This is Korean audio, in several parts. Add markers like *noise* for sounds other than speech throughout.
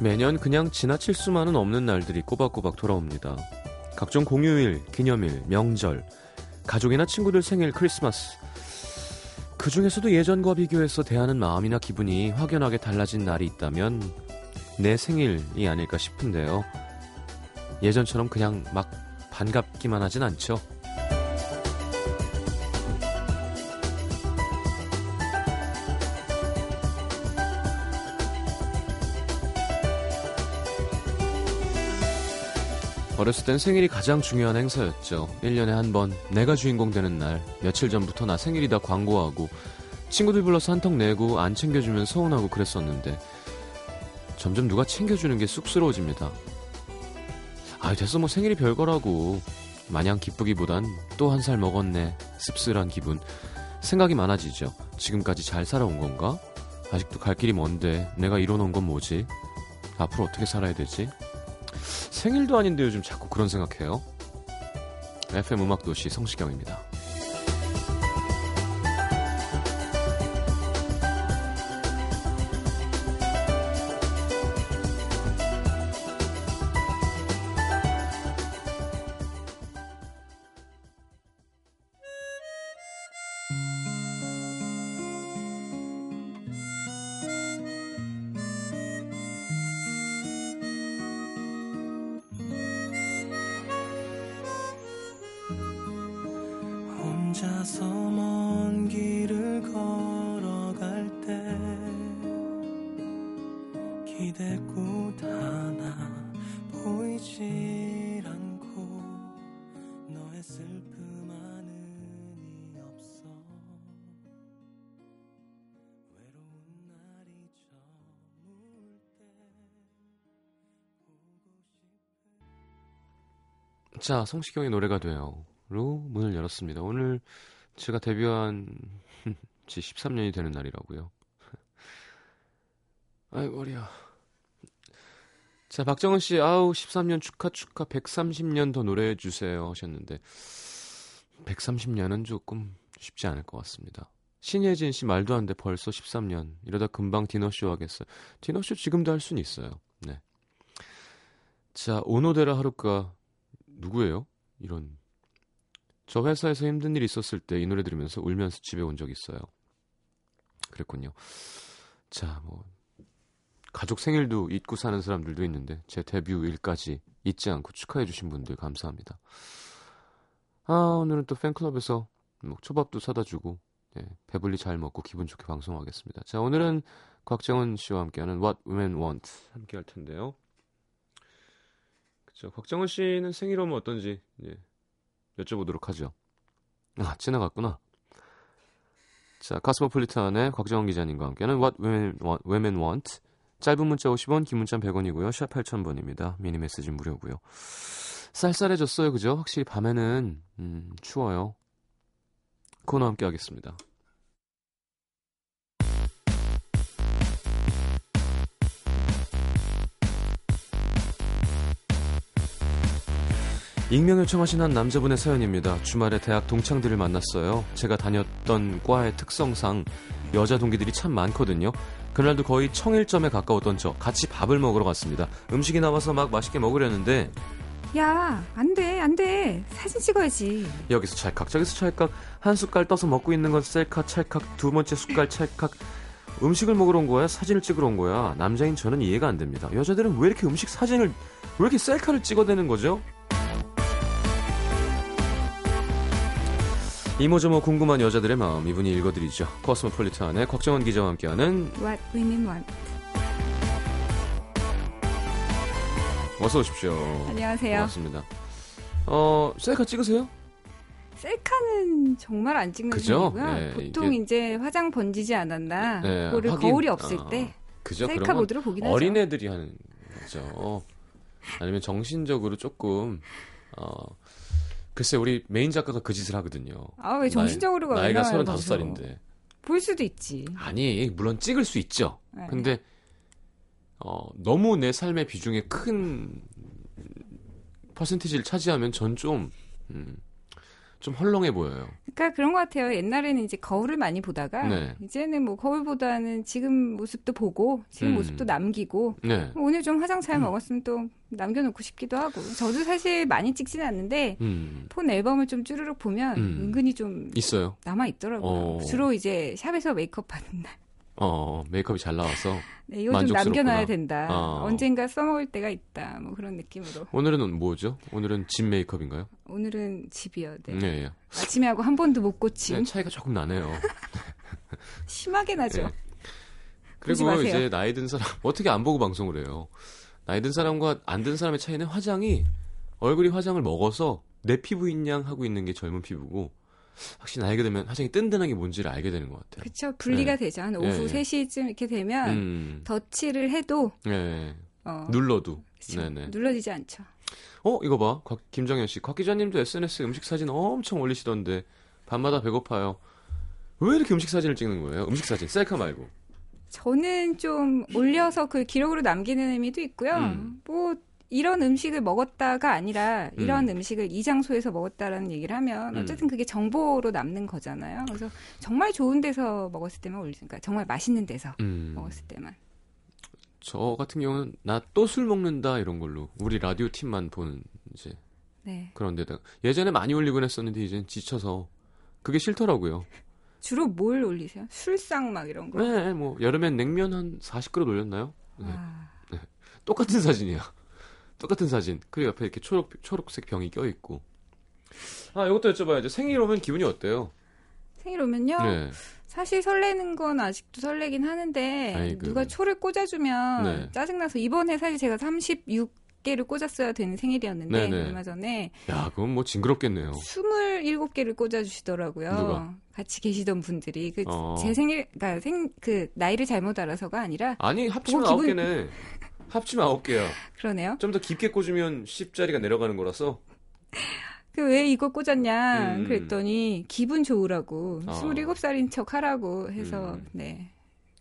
매년 그냥 지나칠 수만은 없는 날들이 꼬박꼬박 돌아옵니다. 각종 공휴일, 기념일, 명절, 가족이나 친구들 생일, 크리스마스. 그 중에서도 예전과 비교해서 대하는 마음이나 기분이 확연하게 달라진 날이 있다면 내 생일이 아닐까 싶은데요. 예전처럼 그냥 막 반갑기만 하진 않죠. 어렸을 땐 생일이 가장 중요한 행사였죠. 1년에 한 번 내가 주인공 되는 날 며칠 전부터 나 생일이다 광고하고 친구들 불러서 한턱 내고 안 챙겨주면 서운하고 그랬었는데 점점 누가 챙겨주는 게 쑥스러워집니다. 아 됐어 뭐 생일이 별거라고 마냥 기쁘기보단 또 한 살 먹었네 씁쓸한 기분 생각이 많아지죠. 지금까지 잘 살아온 건가? 아직도 갈 길이 먼데 내가 이뤄놓은 건 뭐지? 앞으로 어떻게 살아야 되지? 생일도 아닌데 요즘 자꾸 그런 생각해요. FM 음악도시 성시경입니다. 자, 성시경의 노래가 돼요. 로 문을 열었습니다. 오늘 제가 데뷔한 *laughs* 지 13년이 되는 날이라고요. *laughs* 아이고, 머리야. 자, 박정은 씨, 아우, 13년 축하, 축하, 130년 더 노래해 주세요. 하셨는데, 130년은 조금 쉽지 않을 것 같습니다. 신예진 씨, 말도 안 돼, 벌써 13년. 이러다 금방 디너쇼 하겠어요. 디너쇼 지금도 할 수는 있어요. 네. 자, 오노데라 하루카, 누구예요? 이런. 저 회사에서 힘든 일 있었을 때 이 노래 들으면서 울면서 집에 온 적 있어요. 그랬군요. 자, 뭐 가족 생일도 잊고 사는 사람들도 있는데 제 데뷔 일까지 잊지 않고 축하해 주신 분들 감사합니다. 아, 오늘은 또 팬클럽에서 뭐 초밥도 사다 주고 네, 배불리 잘 먹고 기분 좋게 방송하겠습니다. 자, 오늘은 곽정은 씨와 함께하는 What Women Want 함께 할 텐데요. 그쵸. 곽정은 씨는 생일 오면 어떤지 예, 여쭤보도록 하죠. 아, 지나갔구나. 자, 카스모폴리탄의 곽정원 기자님과 함께하는 What Women Want, Women Want. 짧은 문자 50원, 긴 문자 100원이고요. 샵 8000번입니다. 미니 메시지 무료고요. 쌀쌀해졌어요. 그죠? 확실히 밤에는 음, 추워요. 코너 함께 하겠습니다. 익명 요청하신 한 남자분의 사연입니다. 주말에 대학 동창들을 만났어요. 제가 다녔던 과의 특성상 여자 동기들이 참 많거든요. 그날도 거의 청일점에 가까웠던 저 같이 밥을 먹으러 갔습니다. 음식이 나와서 막 맛있게 먹으려는데 야, 안 돼, 안 돼. 사진 찍어야지. 여기서 찰칵 저기서 찰칵 한 숟갈 떠서 먹고 있는 건 셀카 찰칵 두 번째 숟갈 찰칵 음식을 먹으러 온 거야 사진을 찍으러 온 거야 남자인 저는 이해가 안 됩니다 여자들은 왜 이렇게 음식 사진을 왜 이렇게 셀카를 찍어대는 거죠? 이모저모 궁금한 여자들의 마음 이분이 읽어드리죠 코스모폴리탄의 곽정원 기자와 함께하는 What women want. 어서 오십시오 안녕하세요. 반갑습니다 어 셀카 찍으세요? 셀카는 정말 안 찍는 그죠? 편이고요. 네, 보통 이게- 이제 화장 번지지 않았나. 네, 그거를 하긴, 거울이 없을 어, 때 그죠? 셀카 모드로 보긴 하죠. 어린애들이 하는 거죠. 아니면 정신적으로 조금 어 글쎄 우리 메인 작가가 그 짓을 하거든요. 아, 왜 정신적으로가 왜 나이가 나와요, 35살인데. 볼 수도 있지. 아니, 물론 찍을 수 있죠. 네. 근데 어 너무 내 삶의 비중에 큰 퍼센티지를 차지하면 전좀 음, 좀 헐렁해 보여요. 그러니까 그런 것 같아요. 옛날에는 이제 거울을 많이 보다가 네. 이제는 뭐 거울보다는 지금 모습도 보고 지금 음. 모습도 남기고 네. 오늘 좀 화장 잘 먹었으면 또 남겨놓고 싶기도 하고 저도 사실 많이 찍지는 않는데 음. 폰 앨범을 좀 쭈르륵 보면 음. 은근히 좀 있어요. 남아 있더라고요. 어. 주로 이제 샵에서 메이크업 받는 날. 어, 메이크업이 잘 나와서 네, 이거 좀 만족스럽구나. 남겨놔야 된다. 어. 언젠가 써먹을 때가 있다. 뭐 그런 느낌으로. 오늘은 뭐죠? 오늘은 집 메이크업인가요? 오늘은 집이요. 네. 네. 예. 아침에 하고 한 번도 못 고침. 네, 차이가 조금 나네요. *laughs* 심하게 나죠. 네. 그리고. 이제 나이 든 사람 어떻게 안 보고 방송을 해요? 나이 든 사람과 안 든 사람의 차이는 화장이 얼굴이 화장을 먹어서 내 피부인 양 하고 있는 게 젊은 피부고 확실히 나이가 들면 화장이 든든한 게 뭔지를 알게 되는 것 같아요. 그쵸. 분리가 네. 되죠. 한 오후 예, 예. 3시쯤 이렇게 되면 음, 덧칠을 해도 네, 어, 눌러도. 그쵸. 네네. 눌러지지 않죠. 어 이거 봐, 곽, 김정현 씨, 곽 기자님도 SNS 음식 사진 엄청 올리시던데 밤마다 배고파요. 왜 이렇게 음식 사진을 찍는 거예요? 음식 사진, 셀카 말고. 저는 좀 올려서 그 기록으로 남기는 의미도 있고요. 음. 뭐 이런 음식을 먹었다가 아니라 이런 음. 음. 식을이 장소에서 먹었다라는 얘기를 하면 음. 어쨌든 그게 정보로 남는 거잖아요. 그래서 정말 좋은 데서 먹었을 때만 올리니까 정말 맛있는 데서 음, 먹었을 때만. 저 같은 경우는 나 또 술 먹는다 이런 걸로 우리 라디오 팀만 보는 이제 네. 그런 데다가 예전에 많이 올리곤 했었는데 이제 지쳐서 그게 싫더라고요. 주로 뭘 올리세요? 술상 막 이런 거. 네, 뭐 여름엔 냉면 한 40그릇 올렸나요? 네. 아, 똑같은 사진이야. *laughs* 똑같은 사진. 그리고 옆에 이렇게 초록 초록색 병이 껴 있고. 아, 이것도 여쭤봐야죠. 생일 오면 기분이 어때요? 생일 오면요. 네. 사실 설레는 건 아직도 설레긴 하는데 아이고. 누가 초를 꽂아주면 네. 짜증나서 이번에 사실 제가 36 개를 꽂았어야 되는 생일이었는데 네네. 얼마 전에 야, 그건 뭐 징그럽겠네요. 27개를 꽂아주시더라고요. 누가? 같이 계시던 분들이 그제 어. 생일 그러니까 생 그 나이를 잘못 알아서가 아니라 아니, 합치면 그거 아홉 기분- 개네. 합치면 아홉 개야. 그러네요. 좀 더 깊게 꽂으면 10자리가 내려가는 거라서. 그왜 이거 꽂았냐 음. 그랬더니 기분 좋으라고 어. 27살인 척 하라고 해서 음. 네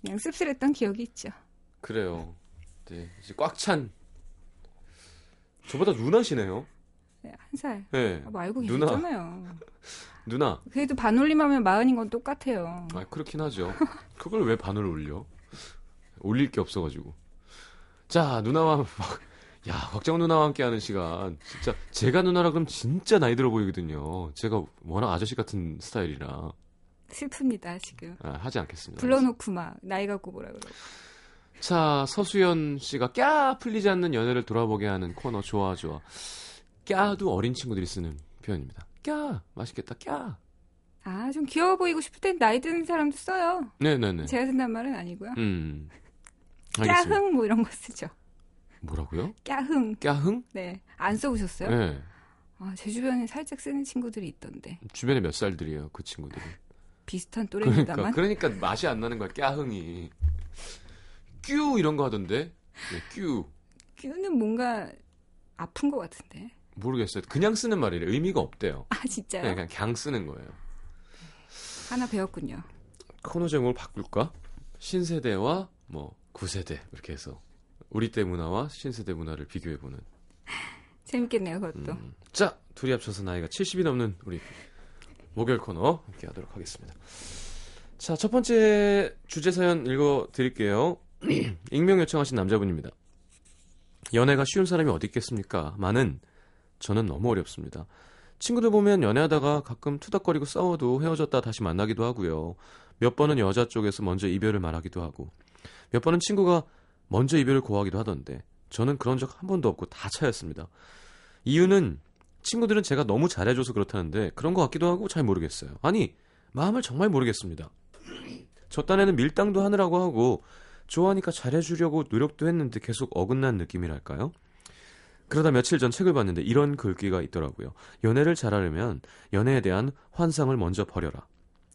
그냥 씁쓸했던 기억이 있죠. 그래요. 네, 이제 꽉 찬. 저보다 누나시네요. 네, 한 살. 네. 아, 뭐 알고 누나. 계셨잖아요. *laughs* 누나. 그래도 반올림하면 마흔인 건 똑같아요. 아, 그렇긴 하죠. 그걸 왜 반을 올려? 올릴 게 없어가지고. 자, 누나와 막, 야, 곽정 누나와 함께 하는 시간. 진짜, 제가 누나라 그러면 진짜 나이 들어 보이거든요. 제가 워낙 아저씨 같은 스타일이라. 슬픕니다 지금. 아, 하지 않겠습니다. 불러놓고 막 나이 갖고 뭐라 그러고. 자, 서수연 씨가 꺄 풀리지 않는 연애를 돌아보게 하는 코너 좋아 좋아. 꺄도 어린 친구들이 쓰는 표현입니다. 꺄 맛있겠다. 꺄. 아 좀 귀여워 보이고 싶을 땐 나이 드는 사람도 써요. 네 네 네. 제가 쓴단 말은 아니고요. 음. 알겠습니다. 깨흥 뭐 이런 거 쓰죠. 뭐라고요? 깨흥. 꺄흥? 네. 안 써보셨어요? 네. 아, 제 주변에 살짝 쓰는 친구들이 있던데. 주변에 몇 살들이에요, 그 친구들이. 비슷한 그러니까 또래입니다만. 그러니까 맛이 안 나는 거야 깨흥이 뀨 이런 거 하던데 네, 뀨 큐는 뭔가 아픈 것 같은데. 모르겠어요 그냥 쓰는 말이래 의미가 없대요 아, 진짜요? 그냥, 그냥 강 쓰는 거예요 하나 배웠군요. 코너 제목을 바꿀까 신세대와 뭐 구세대 이렇게 해서 우리 때 문화와 신세대 문화를 비교해 보는 재밌겠네요, 그것도. 음. 자 둘이 합쳐서 나이가 70이 넘는 우리 목요일 코너 함께 하도록 하겠습니다 자 첫 번째 주제 사연 읽어 드릴게요 *clears throat* 익명 요청하신 남자분입니다. 연애가 쉬운 사람이 어디 있겠습니까? 많은 저는 너무 어렵습니다. 친구들 보면 연애하다가 가끔 투닥거리고 싸워도 헤어졌다 다시 만나기도 하고요. 몇 번은 여자 쪽에서 먼저 이별을 말하기도 하고 몇 번은 친구가 먼저 이별을 고하기도 하던데 저는 그런 적 한 번도 없고 다 차였습니다. 이유는 친구들은 제가 너무 잘해줘서 그렇다는데 그런 것 같기도 하고 잘 모르겠어요. 아니 마음을 정말 모르겠습니다. 저 딴에는 밀당도 하느라고 하고 좋아하니까 잘해주려고 노력도 했는데 계속 어긋난 느낌이랄까요? 그러다 며칠 전 책을 봤는데 이런 글귀가 있더라고요. 연애를 잘하려면 연애에 대한 환상을 먼저 버려라.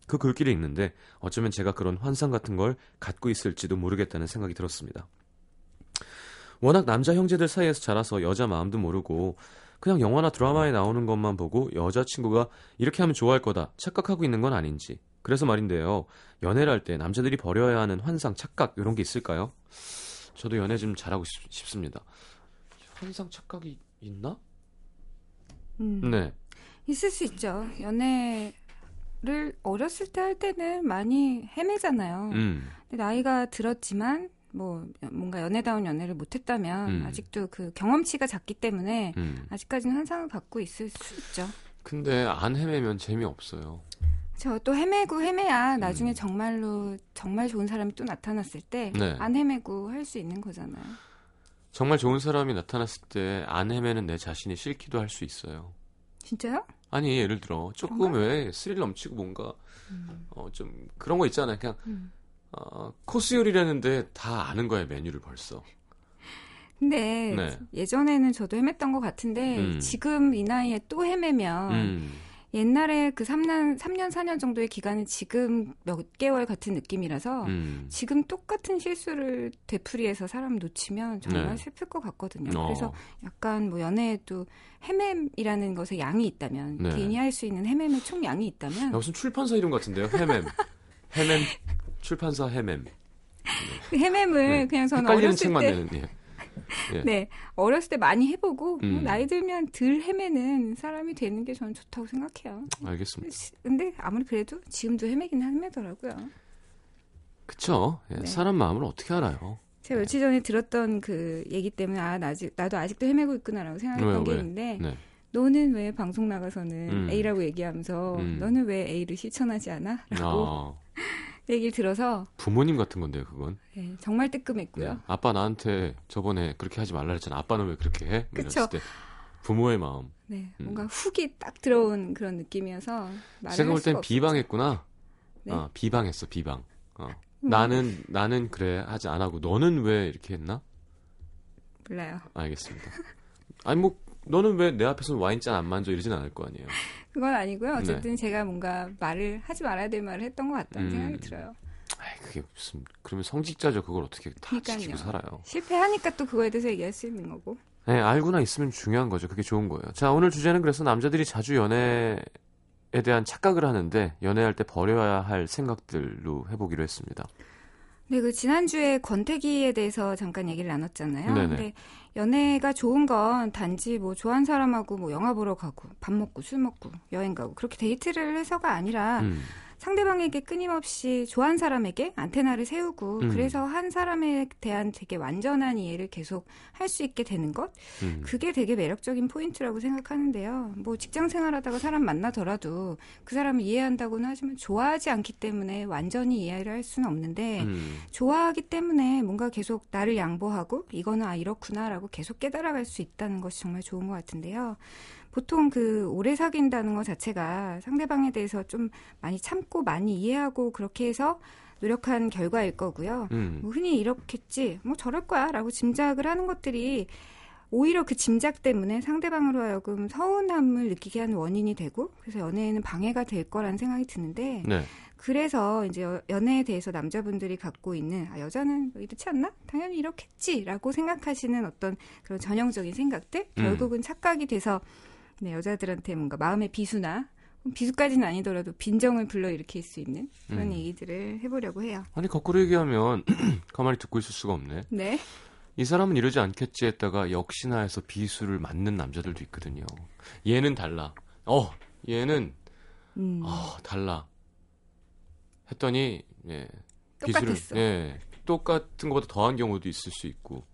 그 글귀를 읽는데 어쩌면 제가 그런 환상 같은 걸 갖고 있을지도 모르겠다는 생각이 들었습니다. 워낙 남자 형제들 사이에서 자라서 여자 마음도 모르고 그냥 영화나 드라마에 나오는 것만 보고 여자친구가 이렇게 하면 좋아할 거다 착각하고 있는 건 아닌지 그래서 말인데요 연애를 할 때 남자들이 버려야 하는 환상 착각 이런 게 있을까요? 저도 연애 좀 잘하고 싶, 습니다 환상 착각이 있나? 음. 네 있을 수 있죠. 연애를 어렸을 때 할 때는 많이 헤매잖아요. 음. 근데 나이가 들었지만 뭐 뭔가 연애다운 연애를 못했다면 음. 아직도 그 경험치가 작기 때문에 음. 아직까지는 환상을 갖고 있을 수 있죠. 근데 안 헤매면 재미없어요. 저 또 헤매고 헤매야 나중에 음. 정말로 정말 좋은 사람이 또 나타났을 때안 네. 헤매고 할 수 있는 거잖아요. 정말 좋은 사람이 나타났을 때 안 헤매는 내 자신이 싫기도 할 수 있어요. 진짜요? 아니 예를 들어 조금 정말? 왜 스릴 넘치고 뭔가 어, 좀 그런 거 있잖아요. 그냥 음. 어, 코스 요리라는데 다 아는 거예요 메뉴를 벌써. 근데 네. 예전에는 저도 헤맸던 것 같은데 음. 지금 이 나이에 또 헤매면 음. 옛날에 그 3년, 3년, 4년 정도의 기간은 지금 몇 개월 같은 느낌이라서 음. 지금 똑같은 실수를 되풀이해서 사람 놓치면 정말 네. 슬플 것 같거든요. 어. 그래서 약간 뭐 연애에도 헤맴이라는 것에 양이 있다면 네. 개인이 할 수 있는 헤맴의 총 양이 있다면 야, 무슨 출판사 이름 같은데요? 헤맴. 헤맴. 출판사 헤맴. 그 *laughs* 헤맴을 네. 그냥 저는 어렸을 때 내는. 예. 예. 네, 어렸을 때 많이 해보고 음. 뭐 나이 들면 덜 헤매는 사람이 되는 게 저는 좋다고 생각해요. 알겠습니다. 시- 근데 아무리 그래도 지금도 헤매기는 헤매더라고요. 그쵸? 예, 네. 사람 마음을 어떻게 알아요? 제가 며칠 전에 들었던 그 얘기 때문에 아, 나 아직, 나도 아직도 헤매고 있구나라고 생각했던 왜요, 게 왜? 있는데 네. 너는 왜 방송 나가서는 음. A라고 얘기하면서 음. 너는 왜 A를 실천하지 않아? 라고 아, 얘기를 들어서 부모님 같은 건데요, 그건. 네, 정말 뜨끔했고요. 네. 아빠 나한테 저번에 그렇게 하지 말라 그랬잖아. 아빠는 왜 그렇게 해? 뭐 그쵸. 이랬을 때 부모의 마음. 네, 음. 뭔가 훅이 딱 들어온 그런 느낌이어서 제가 할볼 땐. 비방했구나. 네? 어, 비방했어, 비방. 어. 음. 나는 나는 그래 하지 안 하고 너는 왜 이렇게 했나? 몰라요. 알겠습니다. 아니 뭐 너는 왜 내 앞에서 와인잔 안 만져 이러진 않을 거 아니에요. *laughs* 그건 아니고요. 어쨌든 제가 뭔가 말을 하지 말아야 될 말을 했던 것 같다는 네. 음. 생각이 들어요. 아이 그게 무슨 그러면 성직자죠. 그걸 어떻게 다 그러니까요. 지키고 살아요. 실패하니까 또 그거에 대해서 얘기할 수 있는 거고. 네, 알고나 있으면 중요한 거죠. 그게 좋은 거예요. 자, 오늘 주제는 그래서 남자들이 자주 연애에 대한 착각을 하는데 연애할 때 버려야 할 생각들로 해보기로 했습니다. 네, 그 지난주에 권태기에 대해서 잠깐 얘기를 나눴잖아요. 네네. 근데 연애가 좋은 건 단지 뭐 좋아하는 사람하고 뭐 영화 보러 가고 밥 먹고 술 먹고 여행 가고 그렇게 데이트를 해서가 아니라 음, 상대방에게 끊임없이 좋아하는 사람에게 안테나를 세우고 음. 그래서 한 사람에 대한 되게 완전한 이해를 계속 할 수 있게 되는 것 음. 그게 되게 매력적인 포인트라고 생각하는데요. 뭐 직장 생활하다가 사람 만나더라도 그 사람을 이해한다고는 하지만 좋아하지 않기 때문에 완전히 이해를 할 수는 없는데 음, 좋아하기 때문에 뭔가 계속 나를 양보하고 이거는 아 이렇구나라고 계속 깨달아갈 수 있다는 것이 정말 좋은 것 같은데요. 보통 그 오래 사귄다는 것 자체가 상대방에 대해서 좀 많이 참고 많이 이해하고 그렇게 해서 노력한 결과일 거고요. 음. 뭐 흔히 이렇겠지, 뭐 저럴 거야라고 짐작을 하는 것들이 오히려 그 짐작 때문에 상대방으로 하여금 서운함을 느끼게 하는 원인이 되고 그래서 연애에는 방해가 될 거라는 생각이 드는데 네. 그래서 이제 여- 연애에 대해서 남자분들이 갖고 있는 아, 여자는 뭐 이렇지 않나? 당연히 이렇겠지라고 생각하시는 어떤 그런 전형적인 생각들 음. 결국은 착각이 돼서 네, 여자들한테 뭔가 마음의 비수나 비수까지는 아니더라도 빈정을 불러일으킬 수 있는 그런 음. 얘기들을 해보려고 해요. 아니 거꾸로 얘기하면 *clears throat* 가만히 듣고 있을 수가 없네. 네. 이 사람은 이러지 않겠지 했다가 역시나 해서 비수를 맞는 남자들도 있거든요. 얘는 달라. 어, 얘는 음, 어, 달라. 했더니 예, 비수를 똑같았어. 예, 똑같은 것보다 더한 경우도 있을 수 있고.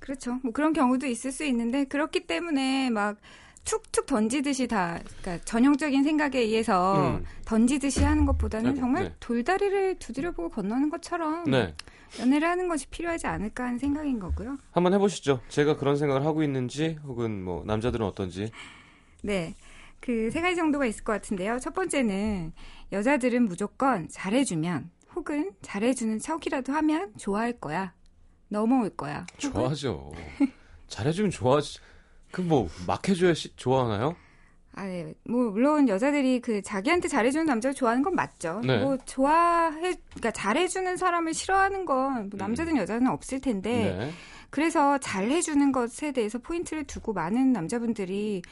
그렇죠. 뭐 그런 경우도 있을 수 있는데 그렇기 때문에 막 툭툭 던지듯이 다 그러니까 전형적인 생각에 의해서 음. 던지듯이 하는 것보다는 아이고, 정말 네. 돌다리를 두드려보고 건너는 것처럼 네. 연애를 하는 것이 필요하지 않을까 하는 생각인 거고요. 한번 해보시죠. 제가 그런 생각을 하고 있는지 혹은 뭐 남자들은 어떤지. 네. 그 세 가지 정도가 있을 것 같은데요. 첫 번째는 여자들은 무조건 잘해주면 혹은 잘해주는 척이라도 하면 좋아할 거야. 넘어올 거야. 좋아하죠. 잘해주면 좋아하지. 그 뭐 막 해줘야 시- 좋아하나요? 아, 네. 뭐, 물론 여자들이 그 자기한테 잘해주는 남자를 좋아하는 건 맞죠. 네. 뭐, 좋아해, 그러니까 잘해주는 사람을 싫어하는 건뭐 남자든 여자든 없을 텐데, 네. 그래서 잘해주는 것에 대해서 포인트를 두고 많은 남자분들이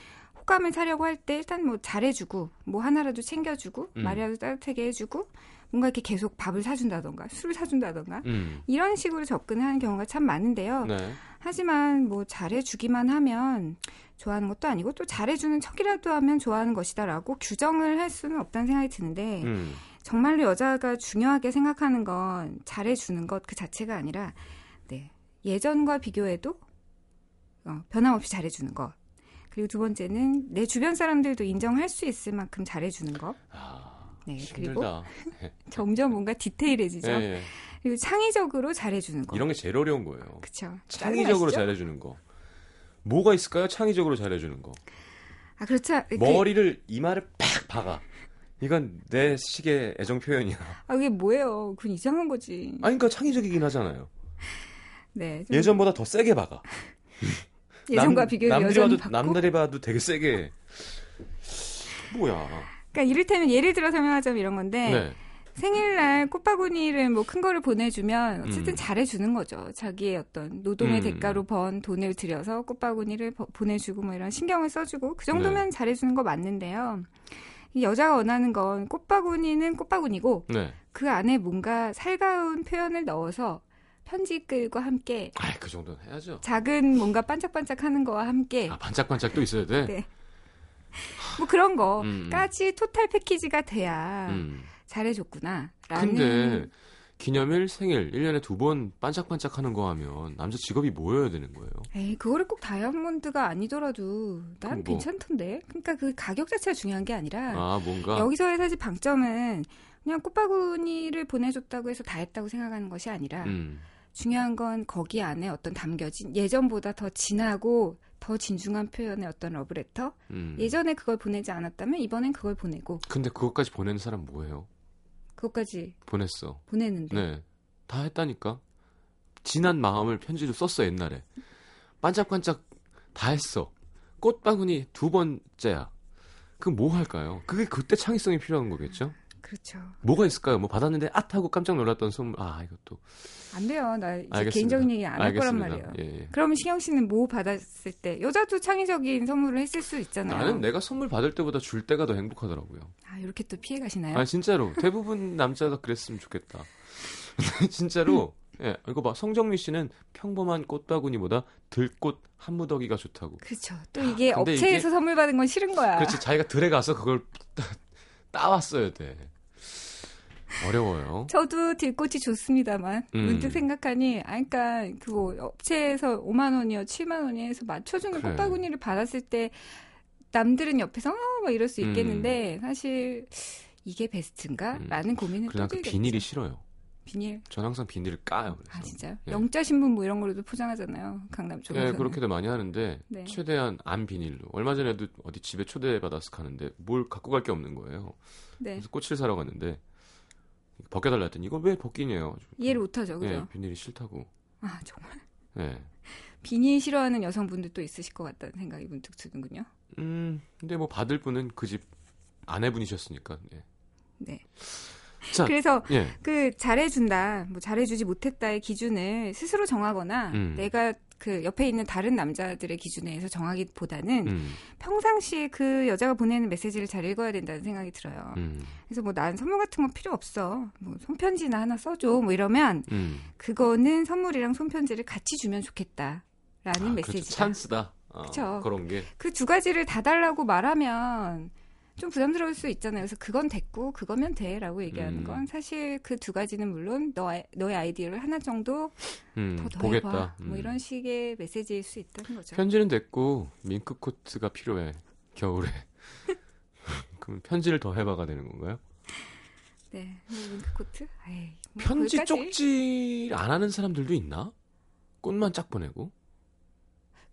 호감을 사려고 할 때 일단 뭐 잘해주고, 뭐 하나라도 챙겨주고, 음. 말이라도 따뜻하게 해주고, 뭔가 이렇게 계속 밥을 사준다던가 술을 사준다던가 음. 이런 식으로 접근하는 경우가 참 많은데요. 네. 하지만 뭐 잘해주기만 하면 좋아하는 것도 아니고 또 잘해주는 척이라도 하면 좋아하는 것이다라고 규정을 할 수는 없다는 생각이 드는데 음. 정말로 여자가 중요하게 생각하는 건 잘해주는 것 그 자체가 아니라 네, 예전과 비교해도 어, 변함없이 잘해주는 것 그리고 두 번째는 내 주변 사람들도 인정할 수 있을 만큼 잘해주는 것 아, 네, 그리고 힘들다. *laughs* 점점 뭔가 디테일해지죠. 예, 예. 그리고 창의적으로 잘해주는 것. 이런 게 제일 어려운 거예요. 그쵸. 창의적으로? 잘해주는 거. 뭐가 있을까요? 창의적으로 잘해주는 거. 아 그렇죠. 이렇게- 머리를 이마를 팍 박아. 이건 내 식의 애정 표현이야. 아 이게 뭐예요? 그건 이상한 거지. 아니 그러니까 창의적이긴 하잖아요. 네. 좀 예전보다 더 세게 박아. *laughs* 예전과 남- 비교해 남들이 봐도 받고. 남들이 봐도 되게 세게. 뭐야? 그러니까 이를테면 예를 들어 설명하자면 이런 건데 네. 생일날 꽃바구니를 뭐 큰 거를 보내주면 어쨌든 음. 잘해주는 거죠. 자기의 어떤 노동의 음. 대가로 번 돈을 들여서 꽃바구니를 버- 보내주고 뭐 이런 신경을 써주고 그 정도면 네. 잘해주는 거 맞는데요. 이 여자가 원하는 건 꽃바구니는 꽃바구니고 네. 그 안에 뭔가 살가운 표현을 넣어서 편지글과 함께 아, 그 정도는 해야죠. 작은 뭔가 반짝반짝하는 거와 함께 아, 반짝반짝 또 있어야 돼. 네. 뭐 그런 음. 거까지 토탈 패키지가 돼야 음. 잘해줬구나. 근데 라는 기념일, 생일 1년에 두 번 반짝반짝 하는 거 하면 남자 직업이 뭐여야 되는 거예요? 에이, 그거를 꼭 다이아몬드가 아니더라도 난 뭐. 괜찮던데. 그러니까 그 가격 자체가 중요한 게 아니라 아, 뭔가 여기서의 사실 방점은 그냥 꽃바구니를 보내줬다고 해서 다 했다고 생각하는 것이 아니라 음. 중요한 건 거기 안에 어떤 담겨진 예전보다 더 진하고 더 진중한 표현의 어떤 러브레터 음. 예전에 그걸 보내지 않았다면 이번엔 그걸 보내고 근데 그것까지 보내는 사람 뭐예요? 그것까지 보냈어. 보내는데 네. 다 했다니까. 진한 마음을 편지로 썼어, 옛날에. 반짝반짝 다 했어. 꽃바구니 두 번째야. 그럼 뭐 할까요? 그게 그때 창의성이 필요한 거겠죠? 그렇죠. 뭐가 있을까요? 뭐 받았는데 앗 하고 깜짝 놀랐던 선물. 아, 이것도. 안 돼요. 나 이제 알겠습니다. 개인적인 얘기 안 할 거란. 말이에요. 예, 예. 그러면 신영 씨는 뭐 받았을 때 여자도 창의적인 선물을 했을 수 있잖아요. 나는 내가 선물 받을 때보다 줄 때가 더 행복하더라고요. 아 이렇게 또 피해 가시나요? 아 진짜로 대부분 남자가 그랬으면 좋겠다. *laughs* 진짜로 *laughs* 예 이거 봐 성정미 씨는 평범한 꽃바구니보다 들꽃 한 무더기가 좋다고. 그렇죠. 또 이게 아, 근데 업체에서 이게- 선물 받은 건 싫은 거야. 그렇지 자기가 들에 가서 그걸 따, 따왔어야 돼. 어려워요. 저도 들꽃이 좋습니다만 음. 문득 생각하니 아 그러니까 그거 업체에서 5만 원이요 7만 원이요 해서 맞춰주는 그래. 꽃바구니를 받았을 때 남들은 옆에서 어, 막 이럴 수 음. 있겠는데 사실 이게 베스트인가? 음. 라는 고민을 또 그. 비닐이 싫어요. 비닐 전 항상 비닐을 까요. 그래서. 아 진짜요? 예. 영자 신문 뭐 이런 걸로도 포장하잖아요 강남 쪽에서 예, 그렇게도 많이 하는데 네. 최대한 안 비닐로. 얼마 전에도 어디 집에 초대받아서 가는데 뭘 갖고 갈 게 없는 거예요. 네 그래서 꽃을 사러 갔는데 벗겨달라 했더니 이거 왜 벗기냐요. 이해를 못하죠 그죠? 예, 비닐이 싫다고. 아 정말 예. 비닐 싫어하는 여성분들 또 있으실 것 같다는 생각이 문득 드는군요 음, 근데 뭐 받을 분은 그 집 아내분이셨으니까. 예. 네 자, 그래서 예. 그 잘해준다, 뭐 잘해주지 못했다의 기준을 스스로 정하거나 음. 내가 그 옆에 있는 다른 남자들의 기준에 의해서 정하기보다는 음, 평상시에 그 여자가 보내는 메시지를 잘 읽어야 된다는 생각이 들어요. 음, 그래서 뭐 난 선물 같은 건 필요 없어. 뭐 손편지나 하나 써줘. 뭐 이러면 음. 그거는 선물이랑 손편지를 같이 주면 좋겠다라는 아, 그렇죠. 메시지다. 찬스다. 어, 그쵸. 그런 게. 그 두 가지를 다 달라고 말하면 좀 부담스러울 수 있잖아요. 그래서 그건 됐고 그거면 돼라고 얘기하는 음. 건 사실 그 두 가지는 물론 너, 너의 아이디어를 하나 정도 음, 더 더해봐. 보겠다. 뭐 음. 이런 식의 메시지일 수 있다는 거죠. 편지는 됐고 밍크 코트가 필요해. 겨울에. *laughs* 그럼 편지를 더 해봐가 되는 건가요? 네, 뭐 밍크 코트. 아이, 뭐 편지 거기까지. 쪽지 안 하는 사람들도 있나? 꽃만 짝 보내고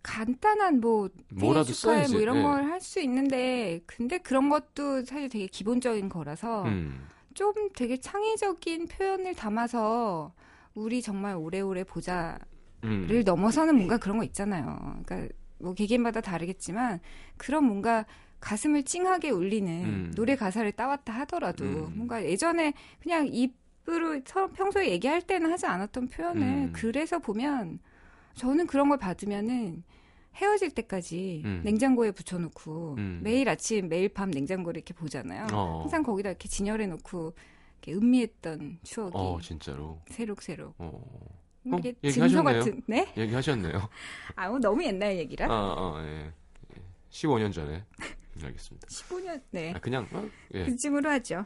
간단한 뭐 뭐라도 축하해 써야지. 뭐 이런 예. 걸할 수 있는데 근데 그런 것도 사실 되게 기본적인 거라서 음, 좀 되게 창의적인 표현을 담아서 우리 정말 오래오래 보자를 음. 넘어서는 뭔가 그런 거 있잖아요. 그러니까 뭐 개개인마다 다르겠지만 그런 뭔가 가슴을 찡하게 울리는 음. 노래 가사를 따왔다 하더라도 음. 뭔가 예전에 그냥 입으로 서로 평소에 얘기할 때는 하지 않았던 표현을 음. 그래서 보면 저는 그런 걸 받으면은 헤어질 때까지 음. 냉장고에 붙여놓고 음. 매일 아침 매일 밤 냉장고를 이렇게 보잖아요. 어. 항상 거기다 이렇게 진열해 놓고 이렇게 음미했던 추억이 어, 진짜로. 새록새록. 어. 이게 어, 증서 얘기하셨네요. 같은, 네? 얘기하셨네요. *laughs* 아, 뭐 너무 옛날 얘기라? 아, 아, 예. 예. 15년 전에. 알겠습니다. 15년, 네. 아, 그냥, 어, 예. 그쯤으로 하죠.